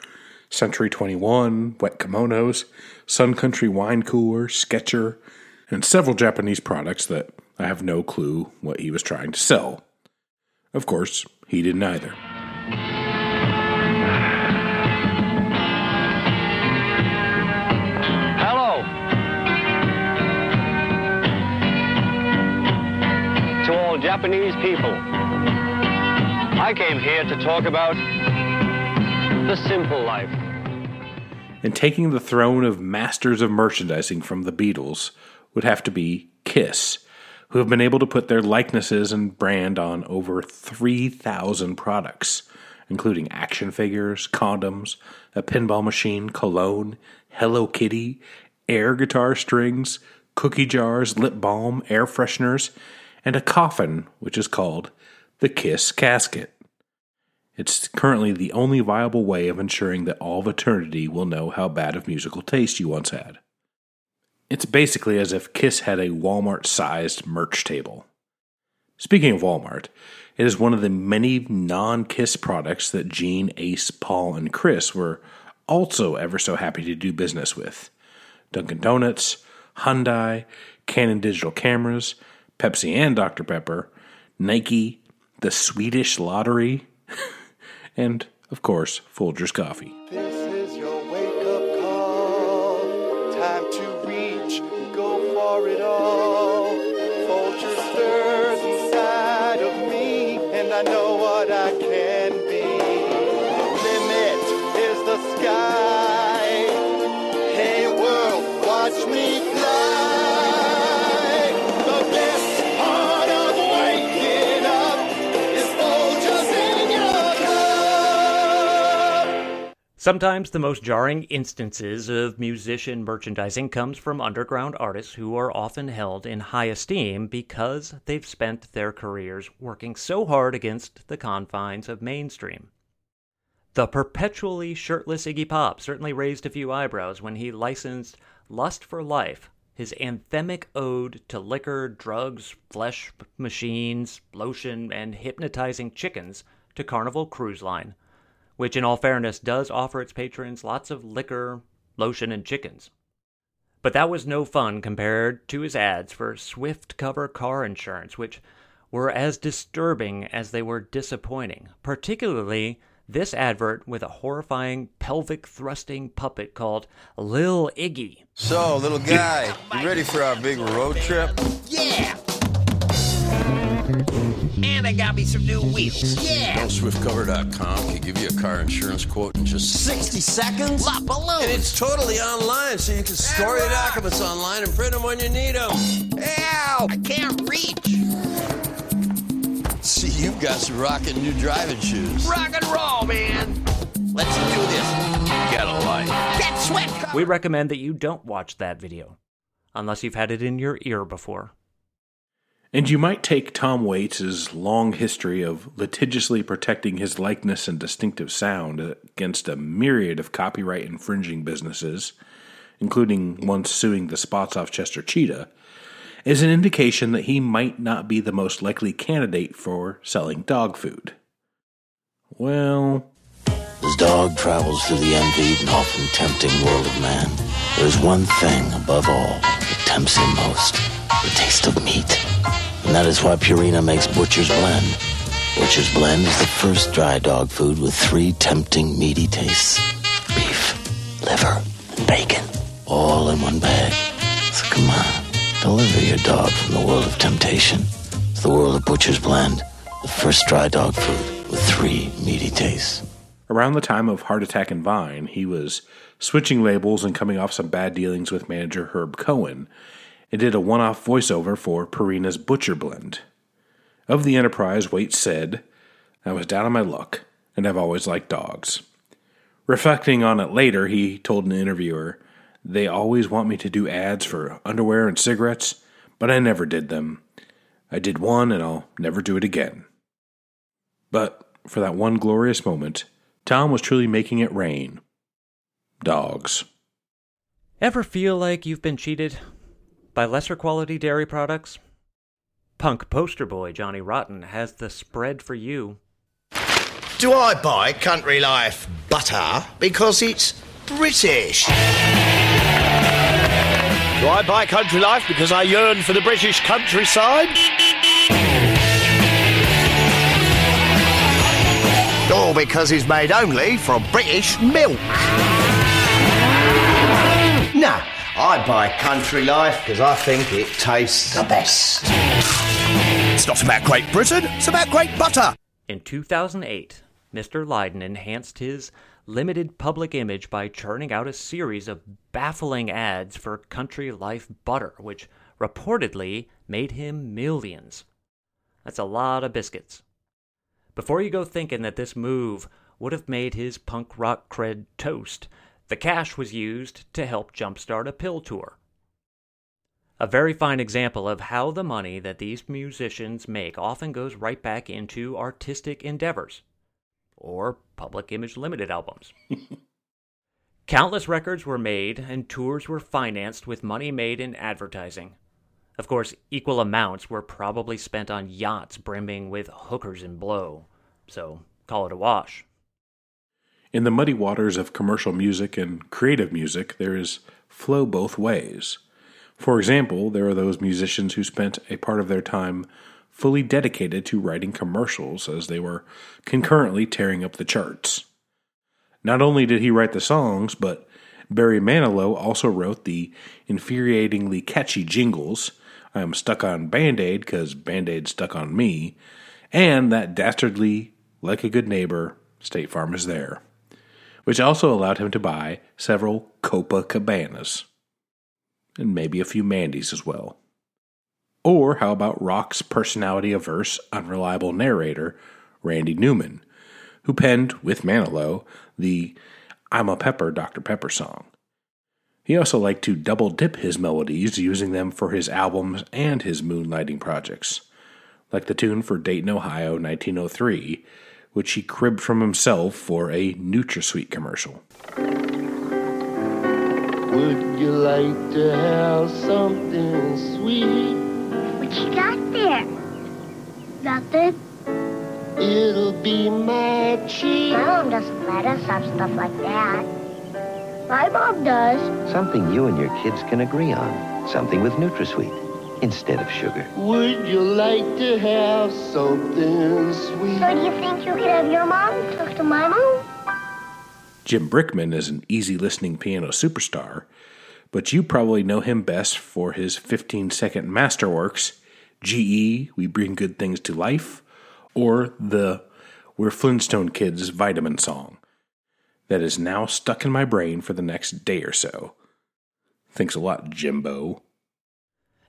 Speaker 2: Century 21, Wet Kimonos, Sun Country Wine Cooler, Sketcher, and several Japanese products that I have no clue what he was trying to sell. Of course, he didn't either.
Speaker 52: Hello. To all Japanese people, I came here to talk about the simple life.
Speaker 2: And taking the throne of masters of merchandising from the Beatles would have to be Kiss, who have been able to put their likenesses and brand on over 3,000 products, including action figures, condoms, a pinball machine, cologne, Hello Kitty, air guitar strings, cookie jars, lip balm, air fresheners, and a coffin which is called the Kiss Casket. It's currently the only viable way of ensuring that all of eternity will know how bad of musical taste you once had. It's basically as if Kiss had a Walmart sized merch table. Speaking of Walmart, it is one of the many non Kiss products that Gene, Ace, Paul, and Chris were also ever so happy to do business with Dunkin' Donuts, Hyundai, Canon Digital Cameras, Pepsi and Dr. Pepper, Nike, the Swedish Lottery, and, of course, Folgers Coffee.
Speaker 1: Sometimes the most jarring instances of musician merchandising comes from underground artists who are often held in high esteem because they've spent their careers working so hard against the confines of mainstream. The perpetually shirtless Iggy Pop certainly raised a few eyebrows when he licensed Lust for Life, his anthemic ode to liquor, drugs, flesh machines, lotion, and hypnotizing chickens to Carnival Cruise Line, which, in all fairness, does offer its patrons lots of liquor, lotion, and chickens. But that was no fun compared to his ads for Swift cover car insurance, which were as disturbing as they were disappointing, particularly this advert with a horrifying pelvic thrusting puppet called Lil Iggy.
Speaker 30: So, little guy, you ready for our big road trip?
Speaker 9: Yeah! And I got me some new wheels. Yeah!
Speaker 30: SwiftCover.com can give you a car insurance quote in just 60 seconds.
Speaker 9: La balloons.
Speaker 30: And it's totally online, so you can store your documents online and print them when you need them.
Speaker 9: Ow! I can't reach.
Speaker 30: See, you've got some rockin' new driving shoes.
Speaker 9: Rock and roll, man.
Speaker 53: Let's do this. Get a life. Get sweat.
Speaker 1: We recommend that you don't watch that video, unless you've had it in your ear before.
Speaker 2: And you might take Tom Waits' long history of litigiously protecting his likeness and distinctive sound against a myriad of copyright infringing businesses, including once suing the spots off Chester Cheetah, as an indication that he might not be the most likely candidate for selling dog food. Well,
Speaker 54: As dog travels through the envied and often tempting world of man, there is one thing above all that tempts him most the taste of meat. And that is why Purina makes Butcher's Blend. Butcher's Blend is the first dry dog food with three tempting meaty tastes beef, liver, and bacon, all in one bag. So come on, deliver your dog from the world of temptation to the world of Butcher's Blend, the first dry dog food with three meaty tastes.
Speaker 2: Around the time of Heart Attack and Vine, he was switching labels and coming off some bad dealings with manager Herb Cohen, and did a one off voiceover for Purina's Butcher Blend. Of the enterprise, Waits said, I was down on my luck, and I've always liked dogs. Reflecting on it later, he told an interviewer, They always want me to do ads for underwear and cigarettes, but I never did them. I did one, and I'll never do it again. But for that one glorious moment, Tom was truly making it rain. Dogs.
Speaker 1: Ever feel like you've been cheated by lesser quality dairy products? Punk poster boy Johnny Rotten has the spread for you.
Speaker 53: Do I buy Country Life butter because it's British? Do I buy Country Life because I yearn for the British countryside? Or because it's made only from British milk? Nah, I buy Country Life because I think it tastes the best. It's not about Great Britain, it's about Great Butter.
Speaker 1: In 2008, Mr. Lydon enhanced his limited public image by churning out a series of baffling ads for Country Life butter, which reportedly made him millions. That's a lot of biscuits. Before you go thinking that this move would have made his punk rock cred toast, the cash was used to help jumpstart a PiL tour. A very fine example of how the money that these musicians make often goes right back into artistic endeavors or public image limited albums. Countless records were made and tours were financed with money made in advertising. Of course, equal amounts were probably spent on yachts brimming with hookers and blow, so call it a wash.
Speaker 2: In the muddy waters of commercial music and creative music, there is flow both ways. For example, there are those musicians who spent a part of their time fully dedicated to writing commercials as they were concurrently tearing up the charts. Not only did he write the songs, but Barry Manilow also wrote the infuriatingly catchy jingles I'm stuck on Band Aid because Band Aid stuck on me, and that dastardly, like a good neighbor, State Farm is there, which also allowed him to buy several Copa Cabanas, and maybe a few Mandy's as well. Or how about rock's personality averse, unreliable narrator, Randy Newman, who penned, with Manilow, the I'm a Pepper, Dr. Pepper song. He also liked to double dip his melodies, using them for his albums and his moonlighting projects, like the tune for Dayton, Ohio, 1903, which he cribbed from himself for a NutraSweet commercial.
Speaker 25: Would you like to have something sweet?
Speaker 55: What you got there? Nothing.
Speaker 25: It'll be my treat.
Speaker 55: My mom doesn't let us have stuff like that. My mom does.
Speaker 56: Something you and your kids can agree on. Something with NutraSweet instead of sugar.
Speaker 25: Would you like to have something sweet?
Speaker 55: So do you think you could have your mom talk to my mom?
Speaker 2: Jim Brickman is an easy listening piano superstar, but you probably know him best for his 15 second masterworks GE, We Bring Good Things to Life, or the We're Flintstone Kids Vitamin song that is now stuck in my brain for the next day or so. Thanks a lot, Jimbo.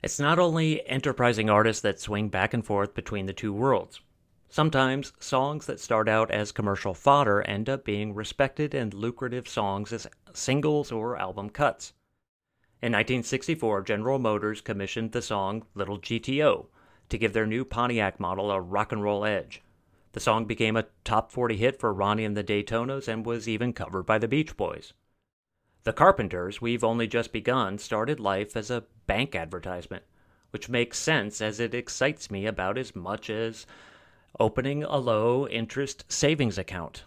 Speaker 1: It's not only enterprising artists that swing back and forth between the two worlds. Sometimes songs that start out as commercial fodder end up being respected and lucrative songs as singles or album cuts. In 1964, General Motors commissioned the song Little GTO to give their new Pontiac model a rock and roll edge. The song became a top 40 hit for Ronnie and the Daytonas and was even covered by the Beach Boys. The Carpenters, We've Only Just Begun, started life as a bank advertisement, which makes sense as it excites me about as much as opening a low interest savings account.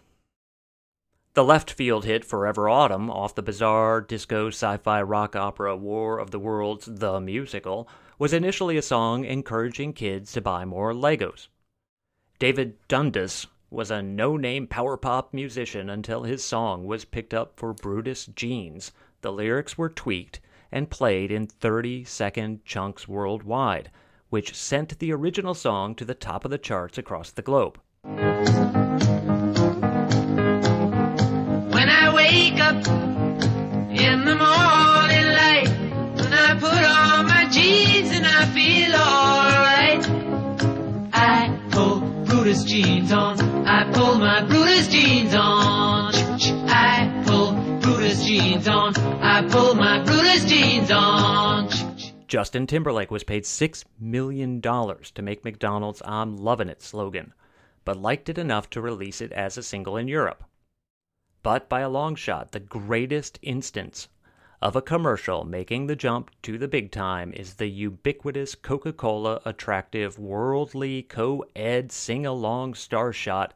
Speaker 1: The left field hit Forever Autumn off the bizarre disco sci fi rock opera War of the Worlds The Musical was initially a song encouraging kids to buy more Legos. David Dundas was a no name power pop musician until his song was picked up for Brutus Jeans. The lyrics were tweaked and played in 30 second chunks worldwide, which sent the original song to the top of the charts across the globe.
Speaker 24: When I wake up in the morning light, when I put on my jeans and I feel alright, I pull Brutus jeans on. I pull my Brutus jeans on. I pull Brutus jeans on. I pull my Brutus jeans on.
Speaker 1: Justin Timberlake was paid $6 million to make McDonald's I'm Lovin' It slogan, but liked it enough to release it as a single in Europe. But by a long shot, the greatest instance of a commercial making the jump to the big time is the ubiquitous Coca Cola attractive worldly co ed sing along star shot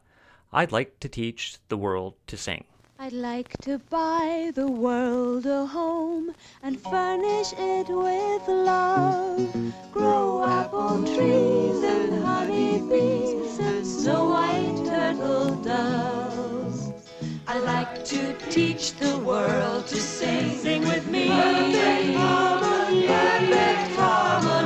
Speaker 1: I'd like to teach the world to sing.
Speaker 57: I'd like to buy the world a home and furnish it with love. Grow apple trees and honey bees and snow white turtle doves. I'd like to teach the world to sing. Sing with me. Perfect harmony. Perfect harmony.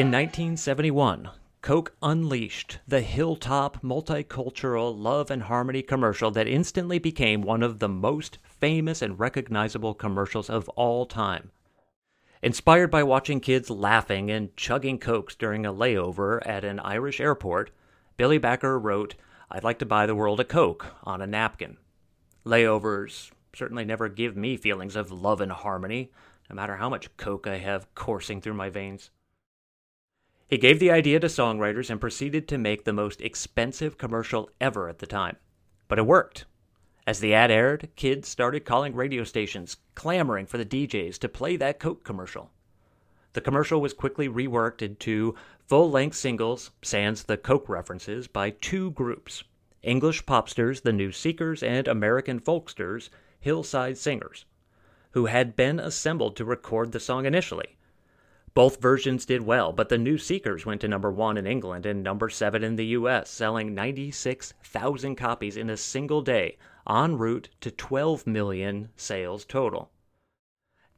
Speaker 1: In 1971, Coke unleashed the hilltop multicultural love and harmony commercial that instantly became one of the most famous and recognizable commercials of all time. Inspired by watching kids laughing and chugging Cokes during a layover at an Irish airport, Billy Backer wrote, I'd like to buy the world a Coke on a napkin. Layovers certainly never give me feelings of love and harmony, no matter how much Coke I have coursing through my veins. He gave the idea to songwriters and proceeded to make the most expensive commercial ever at the time. But it worked. As the ad aired, kids started calling radio stations, clamoring for the DJs to play that Coke commercial. The commercial was quickly reworked into full length singles, sans the Coke references, by two groups English popsters, the New Seekers, and American folksters, Hillside Singers, who had been assembled to record the song initially. Both versions did well, but the New Seekers went to number one in England and number seven in the US, selling 96,000 copies in a single day, en route to 12 million sales total.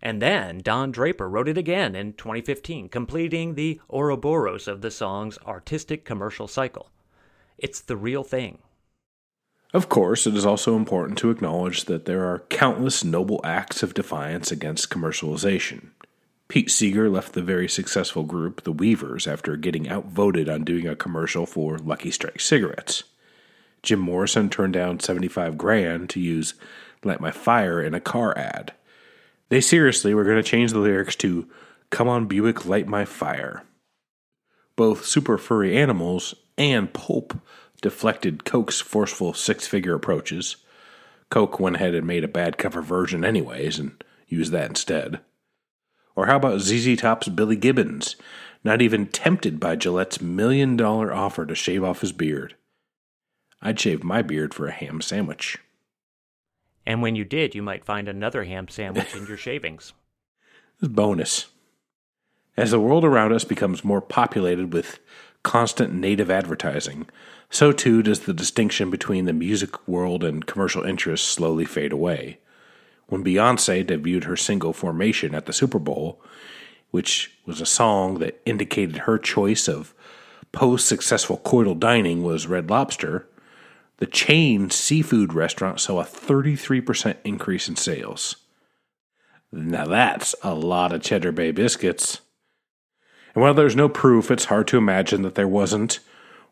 Speaker 1: And then Don Draper wrote it again in 2015, completing the Ouroboros of the song's artistic commercial cycle. It's the real thing.
Speaker 2: Of course, it is also important to acknowledge that there are countless noble acts of defiance against commercialization. Pete Seeger left the very successful group The Weavers after getting outvoted on doing a commercial for Lucky Strike cigarettes. Jim Morrison turned down 75 grand to use Light My Fire in a car ad. They seriously were going to change the lyrics to Come on Buick, Light My Fire. Both Super Furry Animals and Pulp deflected Coke's forceful six figure approaches. Coke went ahead and made a bad cover version, anyways, and used that instead. Or how about ZZ Top's Billy Gibbons, not even tempted by Gillette's million dollar offer to shave off his beard? I'd shave my beard for a ham sandwich.
Speaker 1: And when you did, you might find another ham sandwich in your shavings.
Speaker 2: Bonus. As the world around us becomes more populated with constant native advertising, so too does the distinction between the music world and commercial interests slowly fade away. When Beyonce debuted her single Formation at the Super Bowl, which was a song that indicated her choice of post successful coital dining was Red Lobster, the chain seafood restaurant saw a 33% increase in sales. Now that's a lot of Cheddar Bay biscuits. And while there's no proof, it's hard to imagine that there wasn't,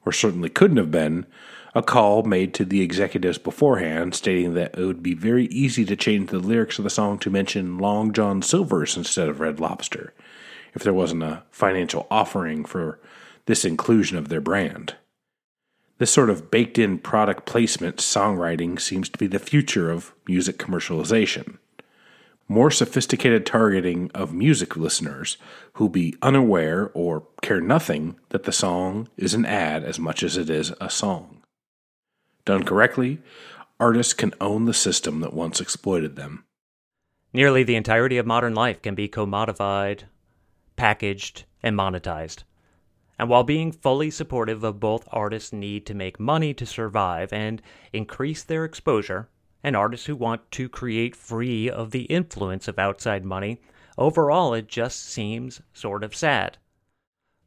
Speaker 2: or certainly couldn't have been, a call made to the executives beforehand stating that it would be very easy to change the lyrics of the song to mention Long John Silver's instead of Red Lobster, if there wasn't a financial offering for this inclusion of their brand. This sort of baked in product placement songwriting seems to be the future of music commercialization. More sophisticated targeting of music listeners who be unaware or care nothing that the song is an ad as much as it is a song. Done correctly, artists can own the system that once exploited them.
Speaker 1: Nearly the entirety of modern life can be commodified, packaged, and monetized. And while being fully supportive of both artists' need to make money to survive and increase their exposure, and artists who want to create free of the influence of outside money, overall it just seems sort of sad.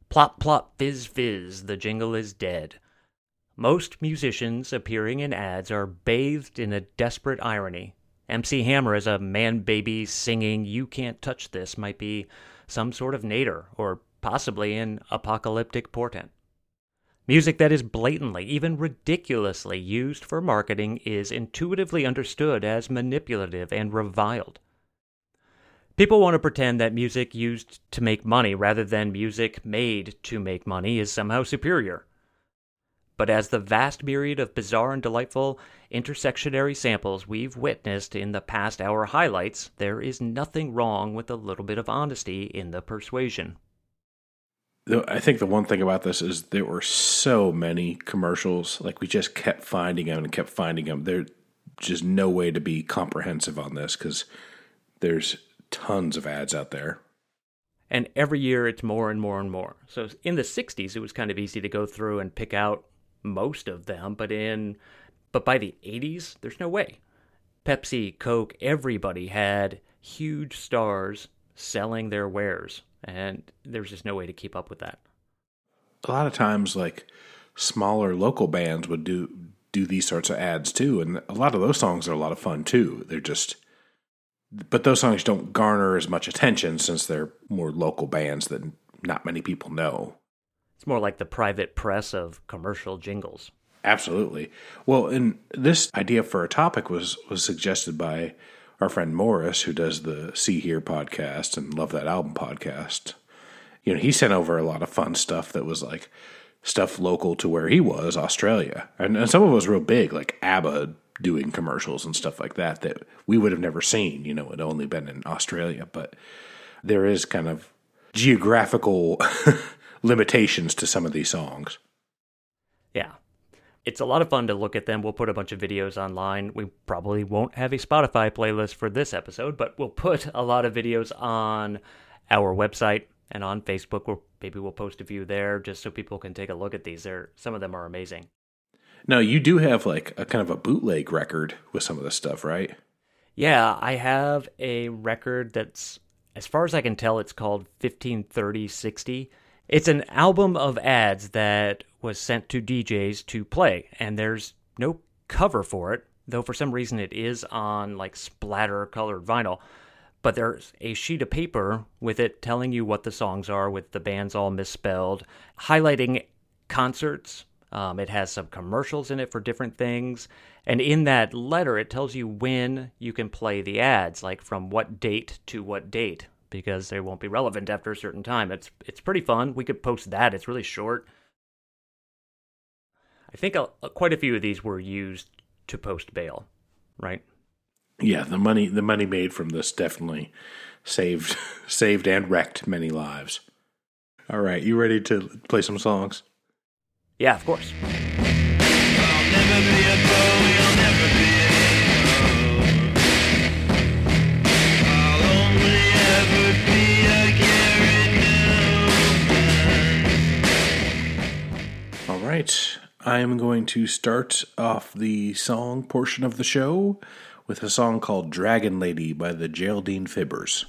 Speaker 1: Plop plop fizz fizz, the jingle is dead. Most musicians appearing in ads are bathed in a desperate irony. MC Hammer as a man baby singing You Can't Touch This might be some sort of nadir or possibly an apocalyptic portent. Music that is blatantly, even ridiculously used for marketing is intuitively understood as manipulative and reviled. People want to pretend that music used to make money rather than music made to make money is somehow superior. But as the vast myriad of bizarre and delightful intersectionary samples we've witnessed in the past hour highlights, there is nothing wrong with a little bit of honesty in the persuasion.
Speaker 2: I think the one thing about this is there were so many commercials. Like we just kept finding them and kept finding them. There's just no way to be comprehensive on this because there's tons of ads out there.
Speaker 1: And every year it's more and more and more. So in the 60s, it was kind of easy to go through and pick out most of them. But in, but by the 80s, there's no way. Pepsi, Coke, everybody had huge stars selling their wares and there's just no way to keep up with that.
Speaker 2: A lot of times, like smaller local bands would do do these sorts of ads too, and a lot of those songs are a lot of fun too. They're just, but those songs don't garner as much attention since they're more local bands that not many people know.
Speaker 1: It's more like the private press of commercial jingles.
Speaker 2: Absolutely. Well, and this idea for a topic was was suggested by our friend Morris, who does the See Here podcast and Love That Album podcast, you know, he sent over a lot of fun stuff that was like stuff local to where he was, Australia. And, and some of it was real big, like ABBA doing commercials and stuff like that, that we would have never seen, you know, it only been in Australia. But there is kind of geographical limitations to some of these songs.
Speaker 1: Yeah it's a lot of fun to look at them. We'll put a bunch of videos online. We probably won't have a Spotify playlist for this episode, but we'll put a lot of videos on our website and on Facebook. Or maybe we'll post a few there just so people can take a look at these. They're, some of them are amazing.
Speaker 2: Now, you do have like a kind of a bootleg record with some of this stuff, right?
Speaker 1: Yeah, I have a record that's, as far as I can tell, it's called 153060. It's an album of ads that was sent to DJs to play, and there's no cover for it, though for some reason it is on like splatter colored vinyl. But there's a sheet of paper with it telling you what the songs are, with the bands all misspelled, highlighting concerts. Um, it has some commercials in it for different things. And in that letter, it tells you when you can play the ads, like from what date to what date, because they won't be relevant after a certain time. It's it's pretty fun. We could post that. It's really short. I think quite a few of these were used to post bail, right?
Speaker 2: Yeah, the money the money made from this definitely saved saved and wrecked many lives. All right, you ready to play some songs?
Speaker 1: Yeah, of course. right.
Speaker 4: I am going to start off the song portion of the show with a song called Dragon Lady by the Geraldine Fibbers.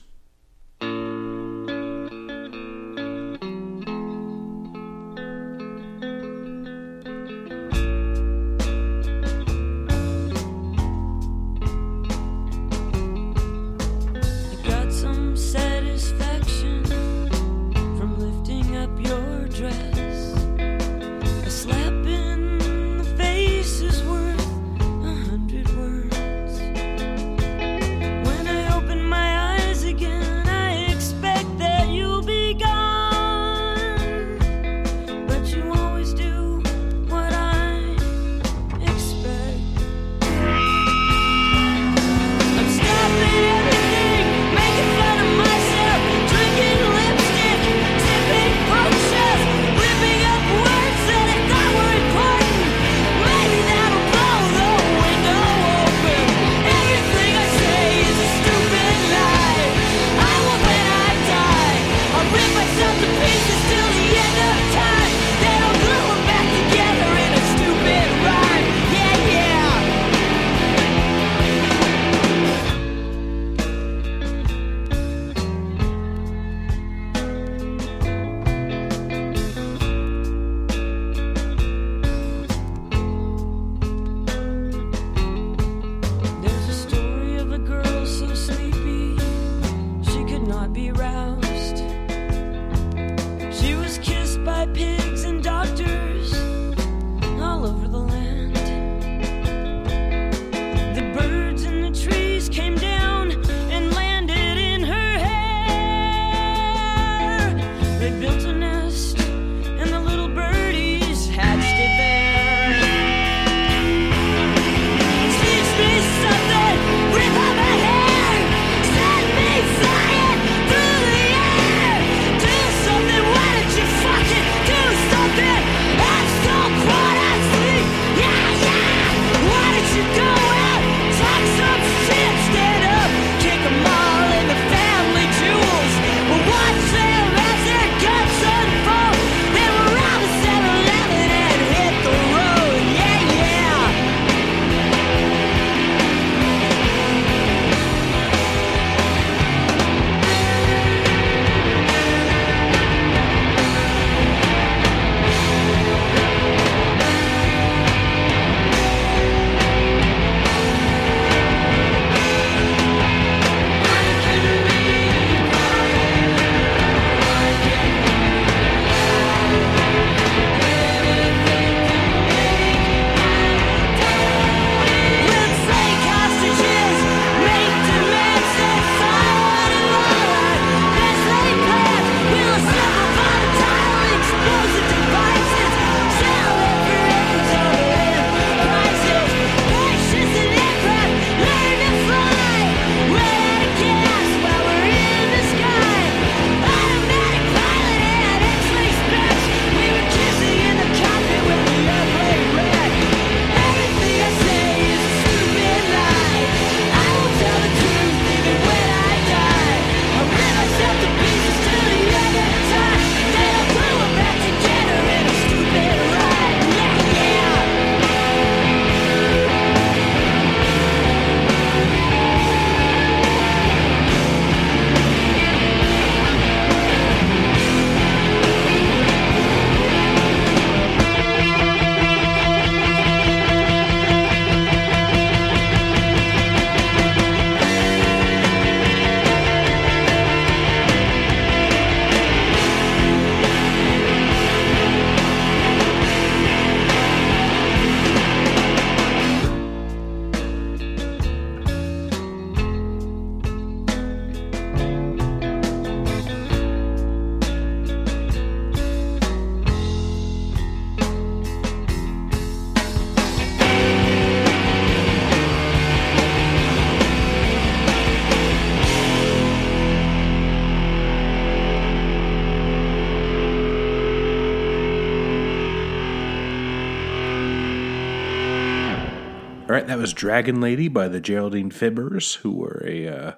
Speaker 2: was
Speaker 4: Dragon Lady by the Geraldine Fibbers, who were a uh,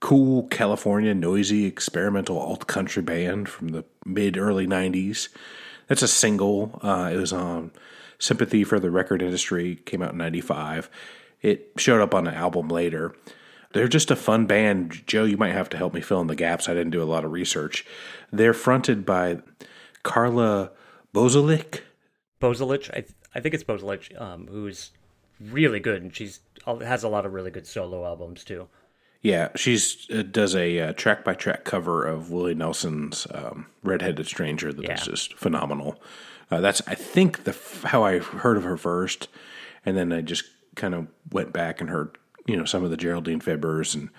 Speaker 4: cool California noisy experimental alt country band from the mid early 90s.
Speaker 2: That's a single. Uh, it was on Sympathy for the Record Industry, came out in 95. It showed up on an album later. They're just a fun band. Joe, you might have to help me fill in the gaps. I didn't do a lot of research. They're fronted by Carla Bozalik.
Speaker 1: Bozulich, I, th- I think it's Bozulich, um, who's really good, and she's has a lot of really good solo albums too.
Speaker 2: Yeah, she's uh, does a track by track cover of Willie Nelson's um, "Redheaded Stranger" that is
Speaker 1: Yeah.
Speaker 2: just phenomenal. Uh, that's I think the how I heard of her first, and then I just kind of went back and heard you know some of the Geraldine Fibbers and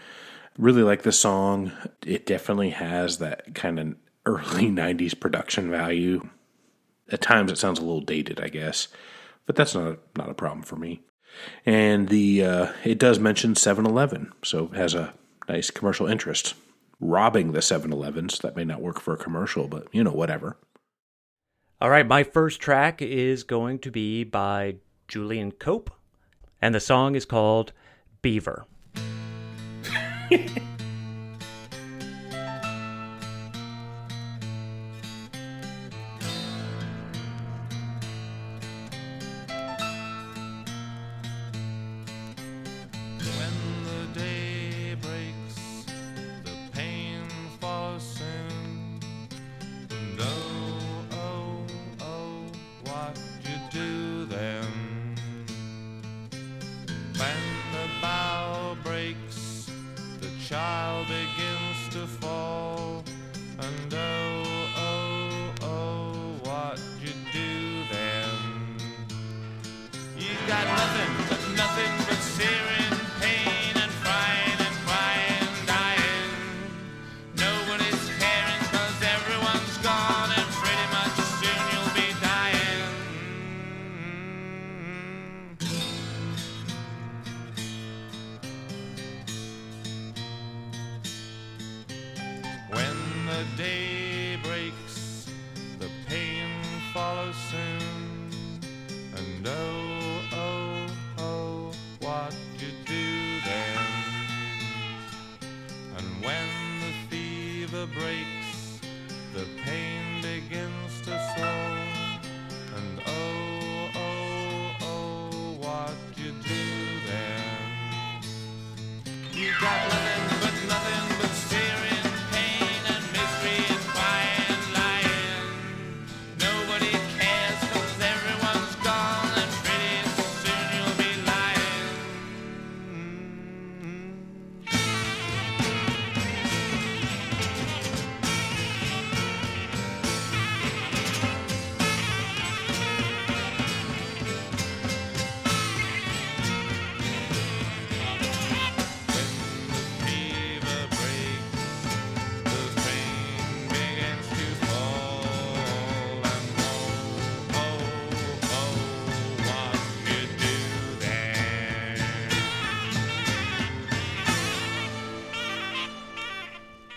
Speaker 2: really like the song. It definitely has that kind of early '90s production value. At times, it sounds a little dated, I guess, but that's not a, not a problem for me. And the uh, it does mention 7-Eleven, so it has a nice commercial interest. Robbing the 7-Elevens that may not work for a commercial, but you know whatever.
Speaker 1: All right, my first track is going to be by Julian Cope, and the song is called Beaver.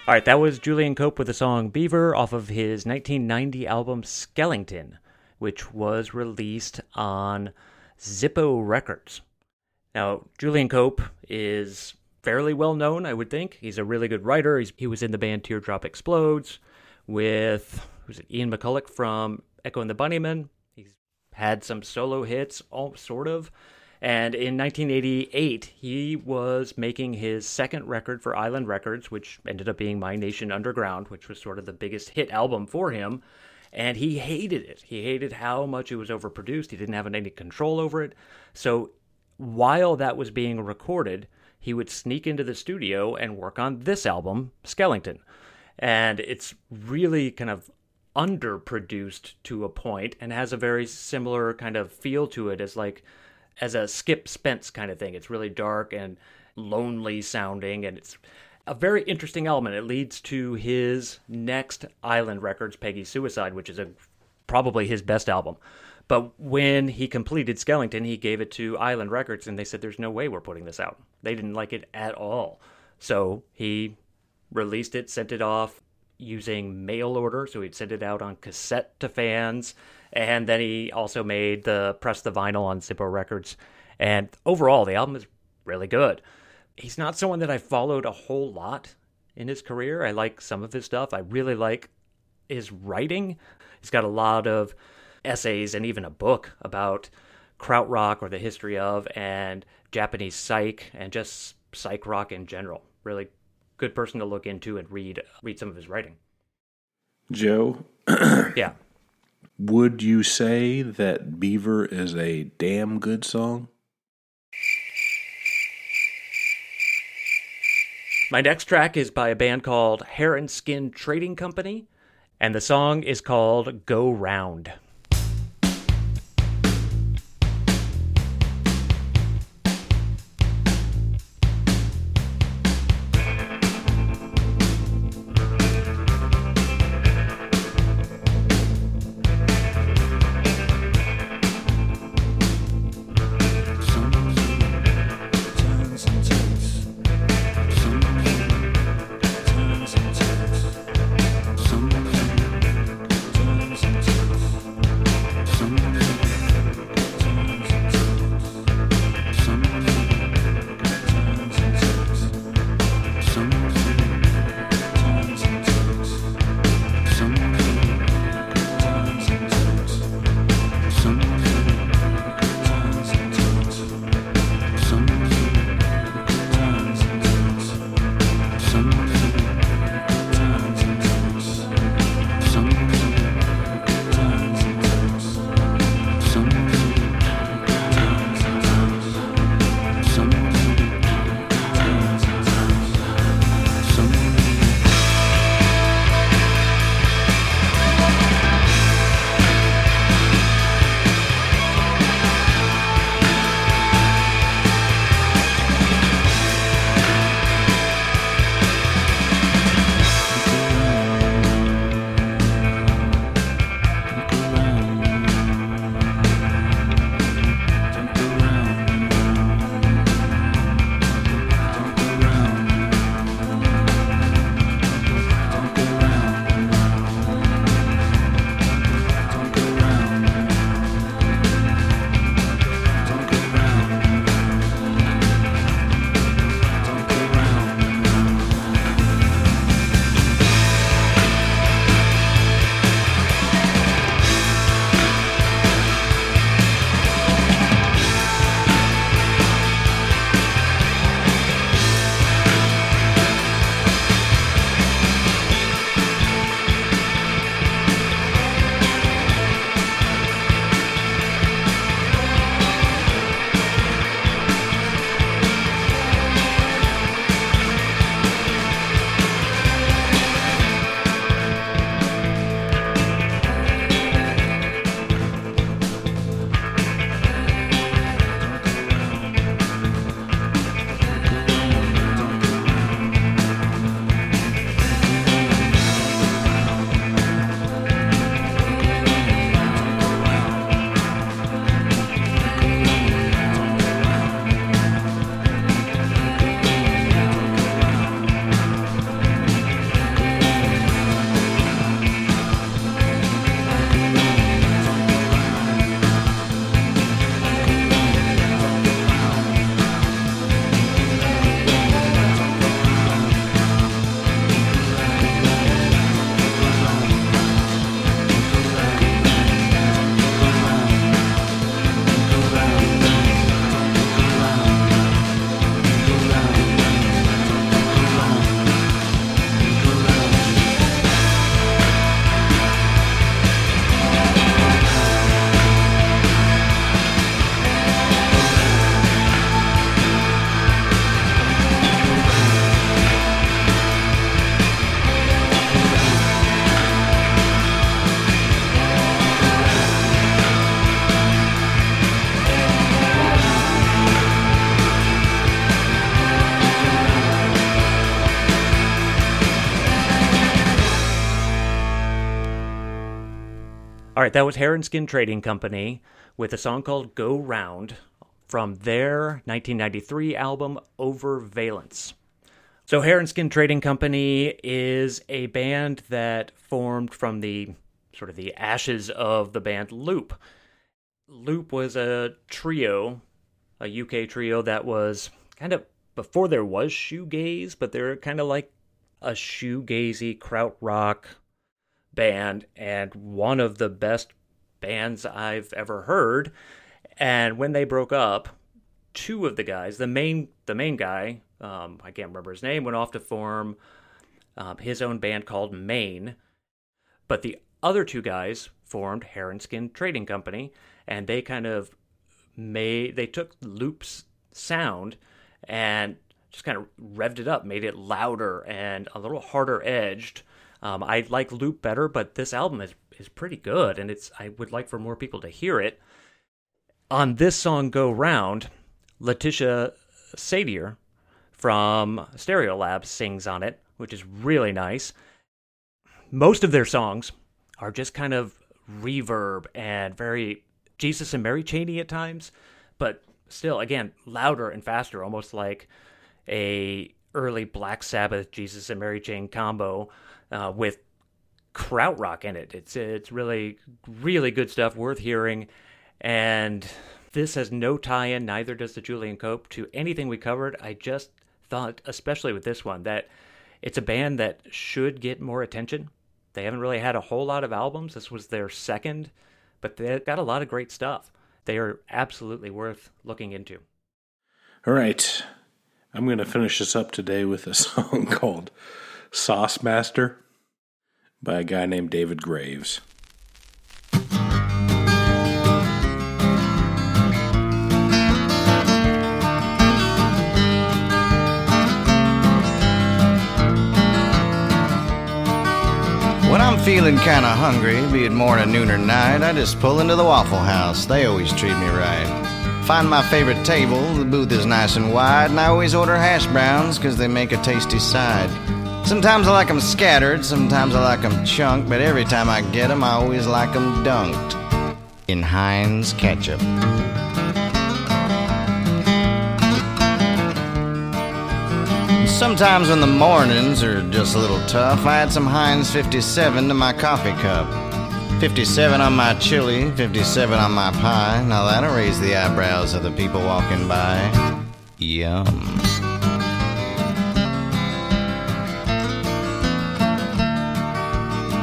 Speaker 1: All right, that was Julian Cope with the song Beaver off of his 1990 album Skellington, which was released on Zippo Records. Now, Julian Cope is fairly well known, I would think. He's a really good writer. He's, he was in the band Teardrop Explodes with who's it, Ian McCulloch from Echo and the Bunnymen. He's had some solo hits, all sort of. And in 1988, he was making his second record for Island Records, which ended up being My Nation Underground, which was sort of the biggest hit album for him. And he hated it. He hated how much it was overproduced. He didn't have any control over it. So while that was being recorded, he would sneak into the studio and work on this album, Skellington. And it's really kind of underproduced to a point and has a very similar kind of feel to it as like as a Skip Spence kind of thing. It's really dark and lonely sounding and it's a very interesting element. It leads to his next Island Records, Peggy Suicide, which is a probably his best album. But when he completed Skellington, he gave it to Island Records, and they said, "There's no way we're putting this out." They didn't like it at all, so he released it, sent it off using mail order. So he'd send it out on cassette to fans, and then he also made the press the vinyl on Zippo Records. And overall, the album is really good. He's not someone that I followed a whole lot in his career. I like some of his stuff. I really like his writing. He's got a lot of essays and even a book about krautrock or the history of and Japanese psych and just psych rock in general. Really good person to look into and read read some of his writing.
Speaker 2: Joe,
Speaker 1: Yeah.
Speaker 2: Would you say that Beaver is a damn good song?
Speaker 1: My next track is by a band called Hair and Skin Trading Company, and the song is called Go Round. That was Hair and Skin Trading Company with a song called Go Round from their 1993 album Overvalence. So, Hair and Skin Trading Company is a band that formed from the sort of the ashes of the band Loop. Loop was a trio, a UK trio that was kind of before there was shoegaze, but they're kind of like a shoegazy krautrock band and one of the best bands I've ever heard. And when they broke up, two of the guys, the main the main guy, um, I can't remember his name, went off to form um, his own band called Main. But the other two guys formed Hair and Skin Trading Company, and they kind of made they took Loop's sound and just kind of revved it up, made it louder and a little harder edged. Um, I like Loop better, but this album is is pretty good, and it's I would like for more people to hear it. On this song, "Go Round," Laetitia Sadier from Stereolab sings on it, which is really nice. Most of their songs are just kind of reverb and very Jesus and Mary Chain at times, but still, again, louder and faster, almost like a early Black Sabbath Jesus and Mary Chain combo uh, with krautrock in it. It's it's really really good stuff, worth hearing, and this has no tie-in. Neither does the Julian Cope to anything we covered. I just thought, especially with this one, that it's a band that should get more attention. They haven't really had a whole lot of albums. This was their second, but they've got a lot of great stuff. They are absolutely worth looking into.
Speaker 2: All right. I'm going to finish this up today with a song called Sauce Master by a guy named David Graves.
Speaker 58: When I'm feeling kinda hungry, be it morning, noon, or night, I just pull into the Waffle House. They always treat me right. Find my favorite table, the booth is nice and wide, and I always order hash browns 'cause they make a tasty side. Sometimes I like 'em scattered, sometimes I like 'em chunked, but every time I get 'em, I always like 'em dunked in Heinz ketchup. Sometimes when the mornings are just a little tough, I add some Heinz 57 to my coffee cup. 57 on my chili, 57 on my pie. Now that'll raise the eyebrows of the people walking by. Yum.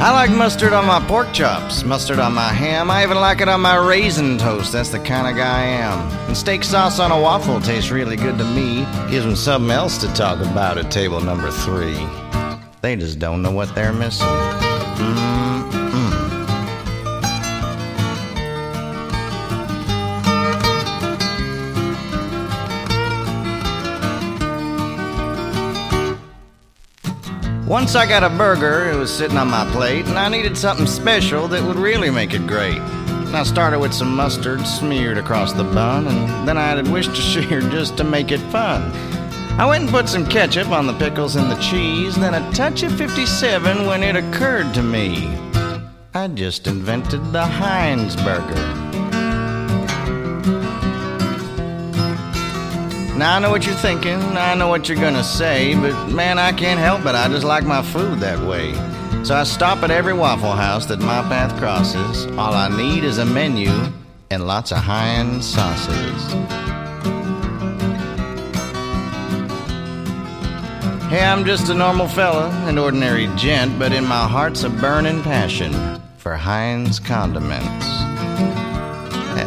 Speaker 58: I like mustard on my pork chops, mustard on my ham. I even like it on my raisin toast. That's the kind of guy I am. And steak sauce on a waffle tastes really good to me. Gives them something else to talk about at table number three. They just don't know what they're missing. Mm-mm. Once I got a burger, it was sitting on my plate, and I needed something special that would really make it great. And I started with some mustard smeared across the bun, and then I added Worcestershire just to make it fun. I went and put some ketchup on the pickles and the cheese, then a touch of 57 when it occurred to me. I just invented the Heinz burger. Now I know what you're thinking, I know what you're gonna say, but man, I can't help it. I just like my food that way. So I stop at every Waffle House that my path crosses. All I need is a menu and lots of Heinz sauces. Hey, I'm just a normal fella, an ordinary gent, but in my heart's a burning passion for Heinz condiments.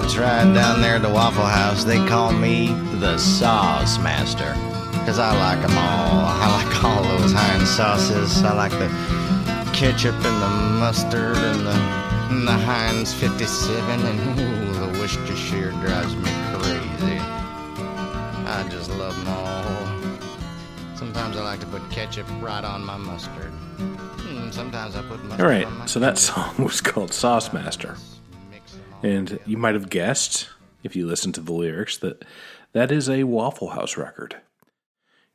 Speaker 58: That's right, down there at the Waffle House, they call me the Sauce Master. Cause I like 'em all. I like all those Heinz sauces. I like the ketchup and the mustard and the, and the Heinz 57. And ooh, the Worcestershire drives me crazy. I just love 'em all. Sometimes I like to put ketchup right on my mustard. Hmm, sometimes I put mustard
Speaker 2: All right, so that song was called Sauce Master. And you might have guessed, if you listen to the lyrics, that that is a Waffle House record.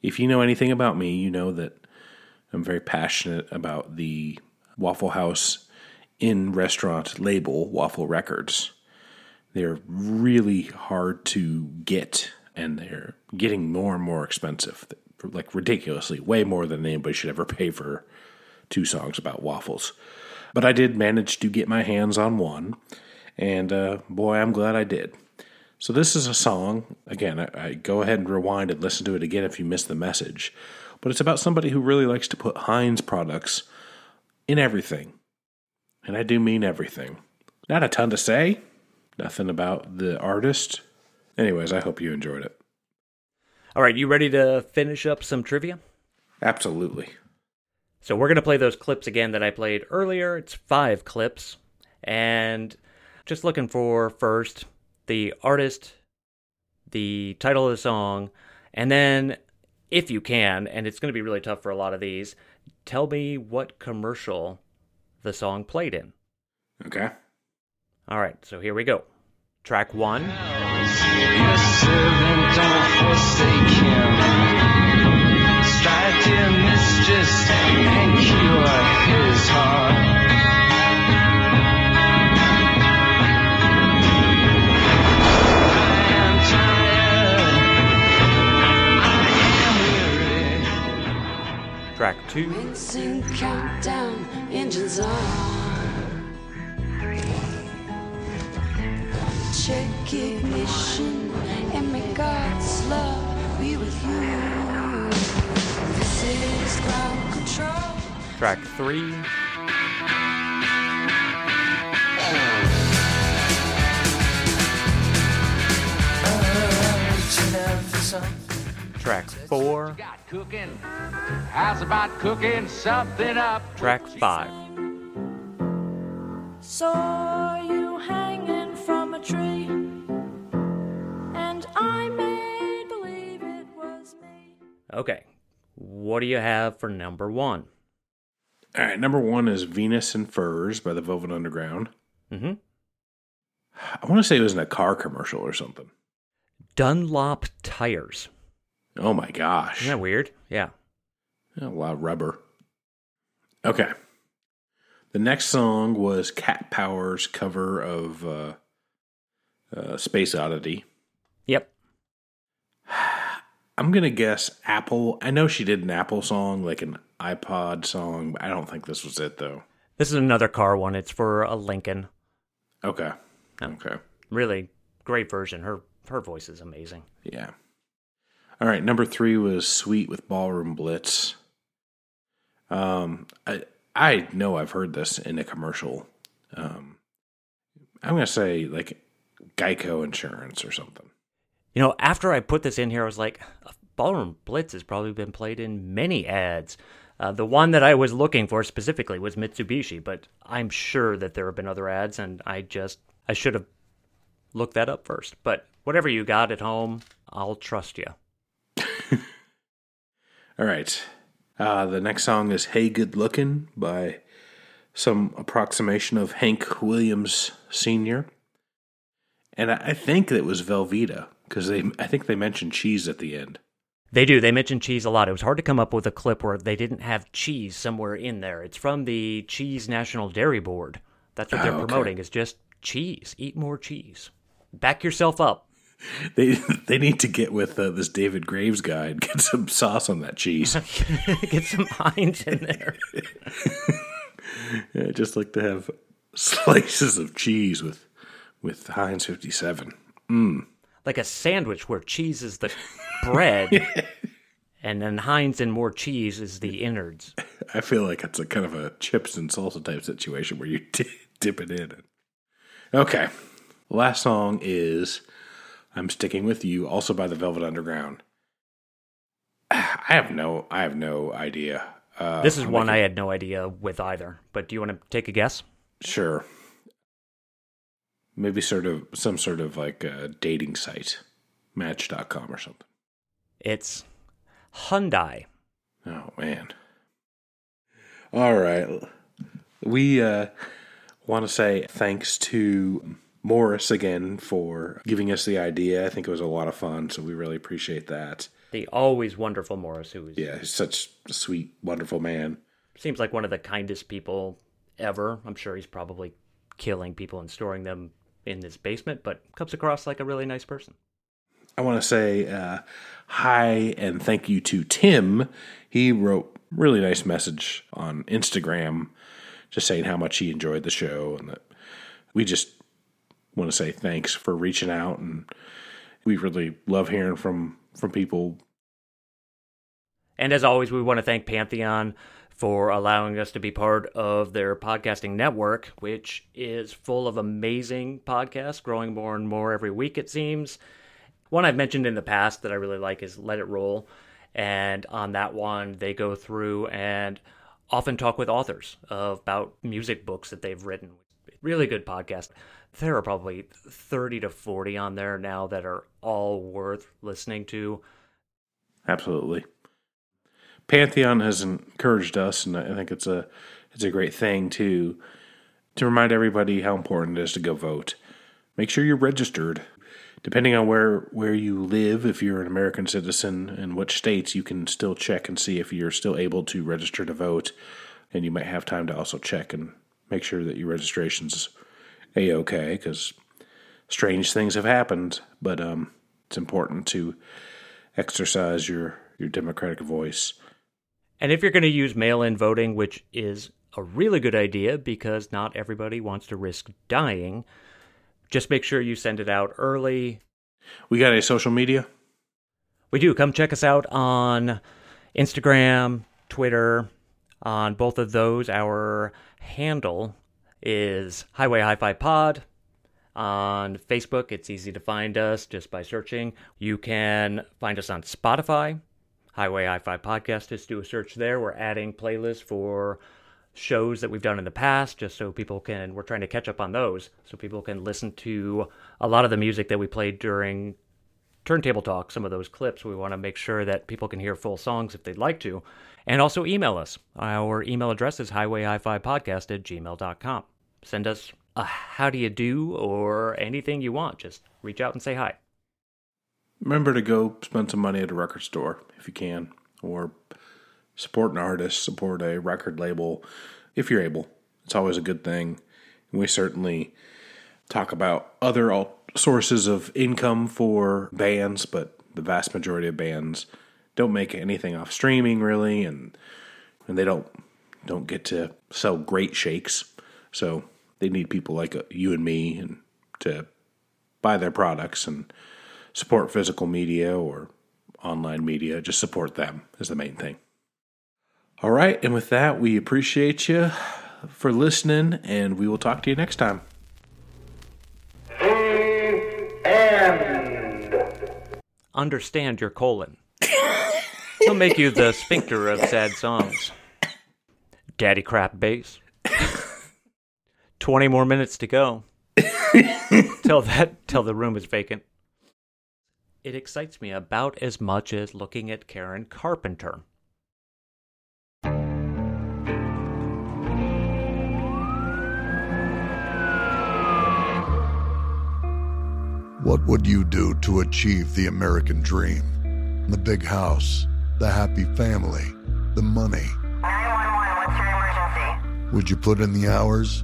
Speaker 2: If you know anything about me, you know that I'm very passionate about the Waffle House in restaurant label, Waffle Records. They're really hard to get, and they're getting more and more expensive. Like ridiculously, way more than anybody should ever pay for two songs about waffles. But I did manage to get my hands on one, and uh, boy, I'm glad I did. So this is a song. Again, I, I go ahead and rewind and listen to it again if you missed the message. But it's about somebody who really likes to put Heinz products in everything. And I do mean everything. Not a ton to say, nothing about the artist. Anyways, I hope you enjoyed it.
Speaker 1: All right, you ready to finish up some trivia?
Speaker 2: Absolutely.
Speaker 1: So we're going to play those clips again that I played earlier. It's five clips. And just looking for first the artist, the title of the song, and then, if you can, and it's going to be really tough for a lot of these, tell me what commercial the song played in.
Speaker 2: Okay.
Speaker 1: All right, so here we go. Track one.
Speaker 25: Your
Speaker 1: Track two.
Speaker 59: Rinsing countdown, engines on. Check ignition and may God's love be with you. This is ground control.
Speaker 1: Track three. Track four.
Speaker 25: Cooking. How's about cooking something up?
Speaker 1: Track five.
Speaker 59: Saw you hanging from a tree, and I made believe it was me.
Speaker 1: Okay. What do you have for number one?
Speaker 2: All right, number one is Venus in Furs by the Velvet Underground.
Speaker 1: Mm-hmm.
Speaker 2: I want to say it was in a car commercial or something.
Speaker 1: Dunlop tires.
Speaker 2: Oh my gosh.
Speaker 1: Isn't that weird? Yeah.
Speaker 2: A lot of rubber. Okay. The next song was Cat Power's cover of uh, uh, Space Oddity.
Speaker 1: Yep.
Speaker 2: I'm going to guess Apple. I know she did an Apple song, like an iPod song, but I don't think this was it, though.
Speaker 1: This is another car one. It's for a Lincoln.
Speaker 2: Okay. Okay.
Speaker 1: Really great version. Her her voice is amazing.
Speaker 2: Yeah. All right. Number three was Sweet with Ballroom Blitz. Um, I I know I've heard this in a commercial. Um, I'm gonna say like Geico Insurance or something.
Speaker 1: You know, after I put this in here, I was like, Ballroom Blitz has probably been played in many ads. Uh, the one that I was looking for specifically was Mitsubishi, but I'm sure that there have been other ads, and I just I should have looked that up first. But whatever you got at home, I'll trust you.
Speaker 2: All right. Uh, the next song is Hey Good Lookin' by some approximation of Hank Williams Sr. And I, think it was Velveeta because they I think they mentioned cheese at the end.
Speaker 1: They do. They mention cheese a lot. It was hard to come up with a clip where they didn't have cheese somewhere in there. It's from the Cheese National Dairy Board. That's what they're
Speaker 2: Oh, okay.
Speaker 1: promoting is just cheese. Eat more cheese. Back yourself up.
Speaker 2: They they need to get with uh, this David Graves guy and get some sauce on that cheese.
Speaker 1: Get some Heinz in there.
Speaker 2: yeah, I'd just like to have slices of cheese with with Heinz 57. Mm.
Speaker 1: Like a sandwich where cheese is the bread and then Heinz and more cheese is the innards.
Speaker 2: I feel like it's a kind of a chips and salsa type situation where you di- dip it in. Okay. Last song is I'm Sticking With You, also by the Velvet Underground. I have no I have no idea. Uh,
Speaker 1: this is one I had no idea with either. But do you want to take a guess?
Speaker 2: Sure. Maybe sort of some sort of like a dating site, match.com or something.
Speaker 1: It's Hyundai.
Speaker 2: Oh man. All right. We uh, want to say thanks to Morris again for giving us the idea. I think it was a lot of fun, so we really appreciate that.
Speaker 1: The always wonderful Morris, who is
Speaker 2: Yeah, he's such a sweet, wonderful man.
Speaker 1: seems like one of the kindest people ever. I'm sure he's probably killing people and storing them in his basement, but comes across like a really nice person.
Speaker 2: I want to say uh, hi and thank you to Tim. He wrote really nice message on Instagram, just saying how much he enjoyed the show, and that we just want to say thanks for reaching out, and we really love hearing from from people.
Speaker 1: And as always, we want to thank Pantheon for allowing us to be part of their podcasting network, which is full of amazing podcasts, growing more and more every week, it seems. One I've mentioned in the past that I really like is Let It Roll. And on that one, they go through and often talk with authors about music books that they've written. Really good podcast. There are probably 30 to 40 on there now that are all worth listening to.
Speaker 2: Absolutely. Pantheon has encouraged us, and I think it's a it's a great thing to to remind everybody how important it is to go vote. Make sure you're registered. Depending on where where you live, if you're an American citizen and which states, you can still check and see if you're still able to register to vote, and you might have time to also check and make sure that your registration's a okay because strange things have happened. But um, it's important to exercise your your democratic voice.
Speaker 1: And if you're going to use mail in voting, which is a really good idea because not everybody wants to risk dying, just make sure you send it out early.
Speaker 2: We got a social media?
Speaker 1: We do. Come check us out on Instagram, Twitter. On both of those, our handle is Highway Hi Fi Pod. On Facebook, it's easy to find us just by searching. You can find us on Spotify. Highway Hi Fi Podcast. Just do a search there. We're adding playlists for shows that we've done in the past just so people can, we're trying to catch up on those so people can listen to a lot of the music that we played during Turntable Talk, some of those clips. We want to make sure that people can hear full songs if they'd like to. And also email us. Our email address is highwayhifipodcast at gmail.com. Send us a how do you do or anything you want. Just reach out and say hi.
Speaker 2: Remember to go spend some money at a record store if you can, or support an artist, support a record label if you're able. It's always a good thing. We certainly talk about other sources of income for bands, but the vast majority of bands don't make anything off streaming really, and and they don't don't get to sell great shakes. So they need people like uh, you and me and to buy their products and support physical media or online media. Just support them is the main thing. All right, and with that, we appreciate you for listening, and we will talk to you next time.
Speaker 1: Understand your colon. He'll make you the sphincter of sad songs. Daddy crap bass. 20 more minutes to go. till that till the room is vacant. It excites me about as much as looking at Karen Carpenter.
Speaker 60: What would you do to achieve the American dream? The big house, the happy family, the money.
Speaker 61: 911, what's your emergency?
Speaker 60: Would you put in the hours?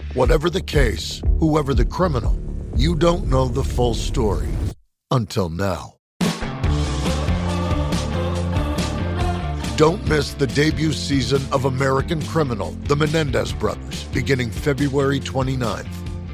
Speaker 60: Whatever the case, whoever the criminal, you don't know the full story until now. Don't miss the debut season of American Criminal, The Menendez Brothers, beginning February 29th.